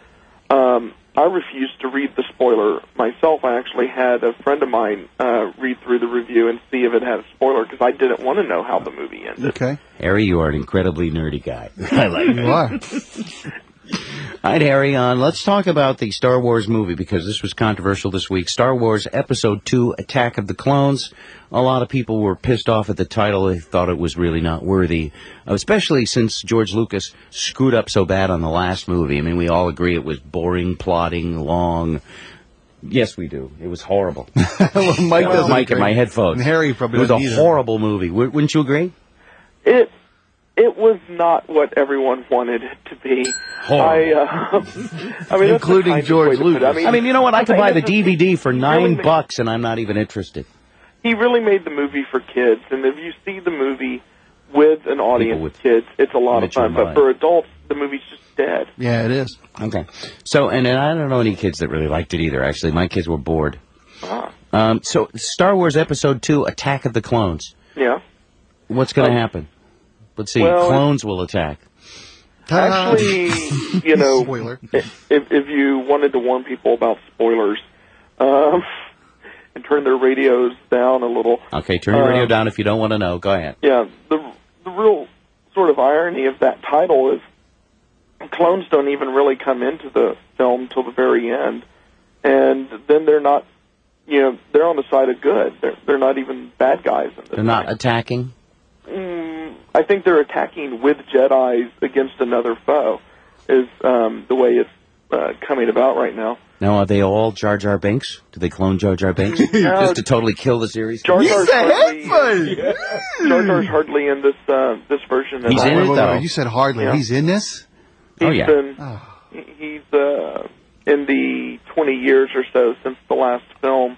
Um, I refused to read the spoiler myself. I actually had a friend of mine uh, read through the review and see if it had a spoiler because I didn't want to know how the movie ended. Okay, Harry, you are an incredibly nerdy guy. I like you are. All right, Harry, on. Let's talk about the Star Wars movie because this was controversial this week. Star Wars Episode 2 Attack of the Clones. A lot of people were pissed off at the title. They thought it was really not worthy, especially since George Lucas screwed up so bad on the last movie. I mean, we all agree it was boring, plotting, long. Yes, we do. It was horrible. well, Mike doesn't Mike and my headphones. And Harry probably It was a either. horrible movie. Wou- Wouldn't you agree? It it was not what everyone wanted it to be. I, uh, I mean, Including George way to put it. Lucas. I mean, you know what? I could buy the DVD for nine really made- bucks, and I'm not even interested. He really made the movie for kids, and if you see the movie with an audience with of kids, it's a lot of fun. But for adults, the movie's just dead. Yeah, it is. Okay. So, and, and I don't know any kids that really liked it either. Actually, my kids were bored. Ah, Um, so, Star Wars Episode Two: Attack of the Clones. yeah. What's going to Um, happen? Let's see. well, clones will attack. Actually, you know, Spoiler. if if you wanted to warn people about spoilers, um, and turn their radios down a little, Okay, turn your radio Um, down if you don't want to know. Go ahead. yeah, the the real sort of irony of that title is clones don't even really come into the film till the very end, and then they're not you know, they're on the side of good. They're they're not even bad guys. In this They're not attacking. Mm, I think they're attacking with Jedi's against another foe. Is um, the way it's uh, coming about right now. Now, are they all Jar Jar Binks? Do they clone Jar Jar Binks No. just to totally kill the series? Jar He's Jar's the hardly, headphone. Jar Jar's hardly in this uh, this version. He's in it, though. You said hardly. Yeah. He's in this. Oh, yeah. been Oh. he- he's uh, in the 20 years or so since the last film,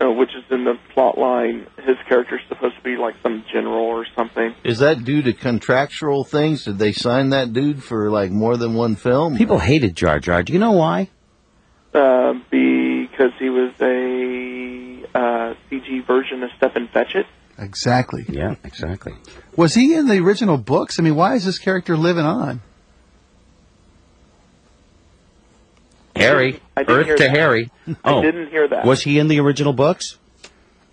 uh, which is in the plot line. His character's supposed to be like some general or something. Is that due to contractual things? Did they sign that dude for like more than one film? People hated Jar Jar. Do you know why? Uh, because he was a uh, CG version of Stepin Fetchit. Exactly. Yeah, exactly. Was he in the original books? I mean, why is this character living on? Harry, I didn't Earth hear to that. Harry. I Oh, didn't hear that. was he in the original books?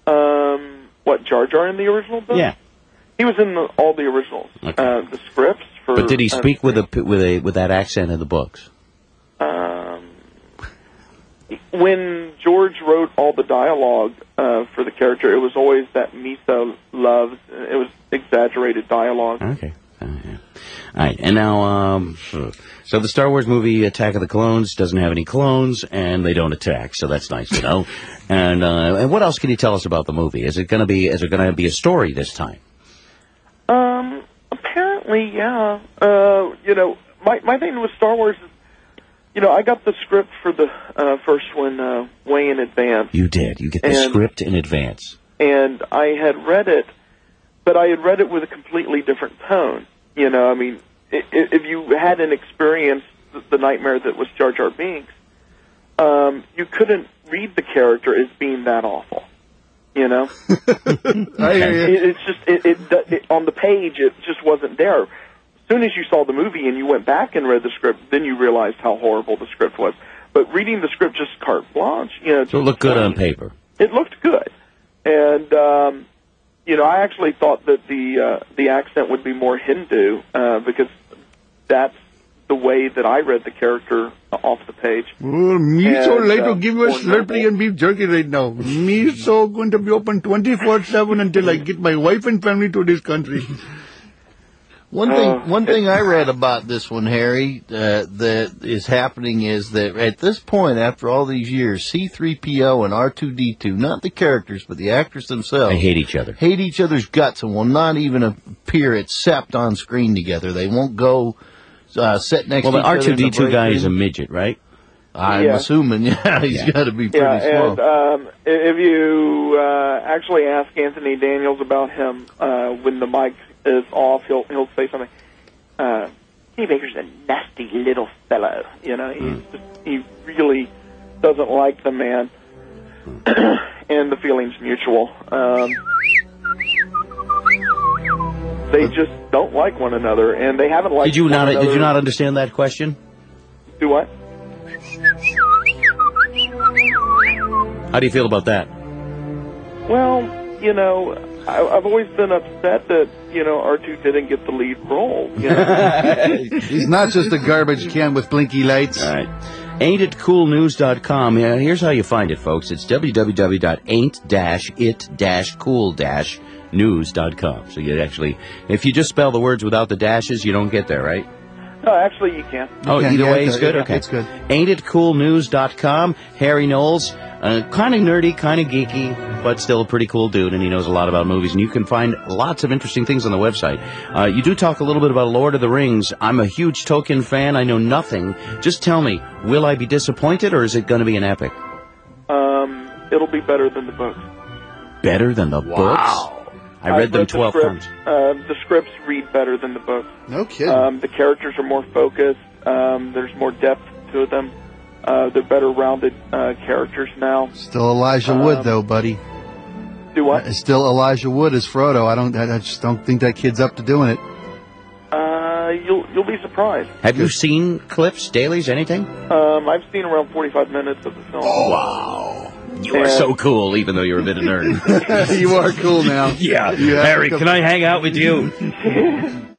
Um, what Jar Jar in the original book? Yeah. he was in the, all the originals. Okay. Uh, the scripts for. But did he speak with a with a with that accent in the books? Um, when George wrote all the dialogue uh, for the character, it was always that Misa loves. It was exaggerated dialogue. Okay. Uh, yeah. All right, and now, um, so the Star Wars movie Attack of the Clones doesn't have any clones, and they don't attack, so that's nice to know. and uh, and what else can you tell us about the movie? Is it going to be is it going to be a story this time? Um, apparently, yeah. Uh, you know, my my thing with Star Wars is, you know, I got the script for the uh, first one uh, way in advance, You did. You get the And- script in advance. and I had read it, but I had read it with a completely different tone. You know, I mean, i- i- if you hadn't experienced the- the nightmare that was Jar Jar Binks, um, you couldn't read the character as being that awful. You know, I hear you. it, it's just it, it, it on the page it just wasn't there. As soon as you saw the movie and you went back and read the script, then you realized how horrible the script was. But reading the script just carte blanche, you know, So it looked good on paper. it looked good, and um, you know, I actually thought that the uh, the accent would be more Hindu uh, because that's the way that I read the character off the page. Me so And, like uh, to give you a more Slurpee and beef jerky right now. Me so going to be open 24-7 until I get my wife and family to this country. One thing, Uh, one thing I read about this one, Harry, uh, that is happening is that at this point, after all these years, C-3PO and R2-D2, not the characters, but the actors themselves, They hate each other. hate each other's guts and will not even appear except on screen together. They won't go uh, sit next Well, to the each R other. two in the D two break guy is a midget, right? I'm Yeah. assuming, yeah, he's Yeah. got to be pretty Yeah, small. and um, if you uh, actually ask Anthony Daniels about him uh, when the mic is off, he'll he'll say something. Uh, Kenny Baker's a nasty little fellow. You know, he's just, he really doesn't like the man, and the feeling's mutual. Um, they just don't like one another, and they haven't liked. Did you one not? Did you not understand that question? do what? How do you feel about that? Well, you know, I, I've always been upset that you know R two didn't get the lead role. You know? He's not just a garbage can with blinky lights. All right. AintItCoolNews.com. Yeah, here's how you find it, folks. It's www.ain't-it-cool-news.com. So you actually, if you just spell the words without the dashes, you don't get there, right? no, actually, you can't. Oh, Yeah, either yeah, way it's is good. yeah, Okay, it's good. AintItCoolNews.com. Harry Knowles, uh, kind of nerdy, kind of geeky, but still a pretty cool dude, and he knows a lot about movies. And you can find lots of interesting things on the website. Uh, you do talk a little bit about Lord of the Rings. I'm a huge Tolkien fan. I know nothing. Just tell me, will I be disappointed, or is it going to be an epic? Um, it'll be better than the books. Better than the books? I read I've them the 12 scripts. times. Uh, the scripts read better than the books. No kidding. Um, the characters are more focused. Um, there's more depth to them. Uh, they're better rounded uh, characters now. Still Elijah Wood, um, though, buddy. Do what? It's Still Elijah Wood as Frodo. I don't. I I just don't think that kid's up to doing it. Uh, you'll you'll be surprised. Have you seen clips, dailies, anything? Um, I've seen around 45 minutes of the film. Wow. You are so cool, even though you're a bit of a nerd. you are cool now. yeah. You have Harry, to- can I hang out with you?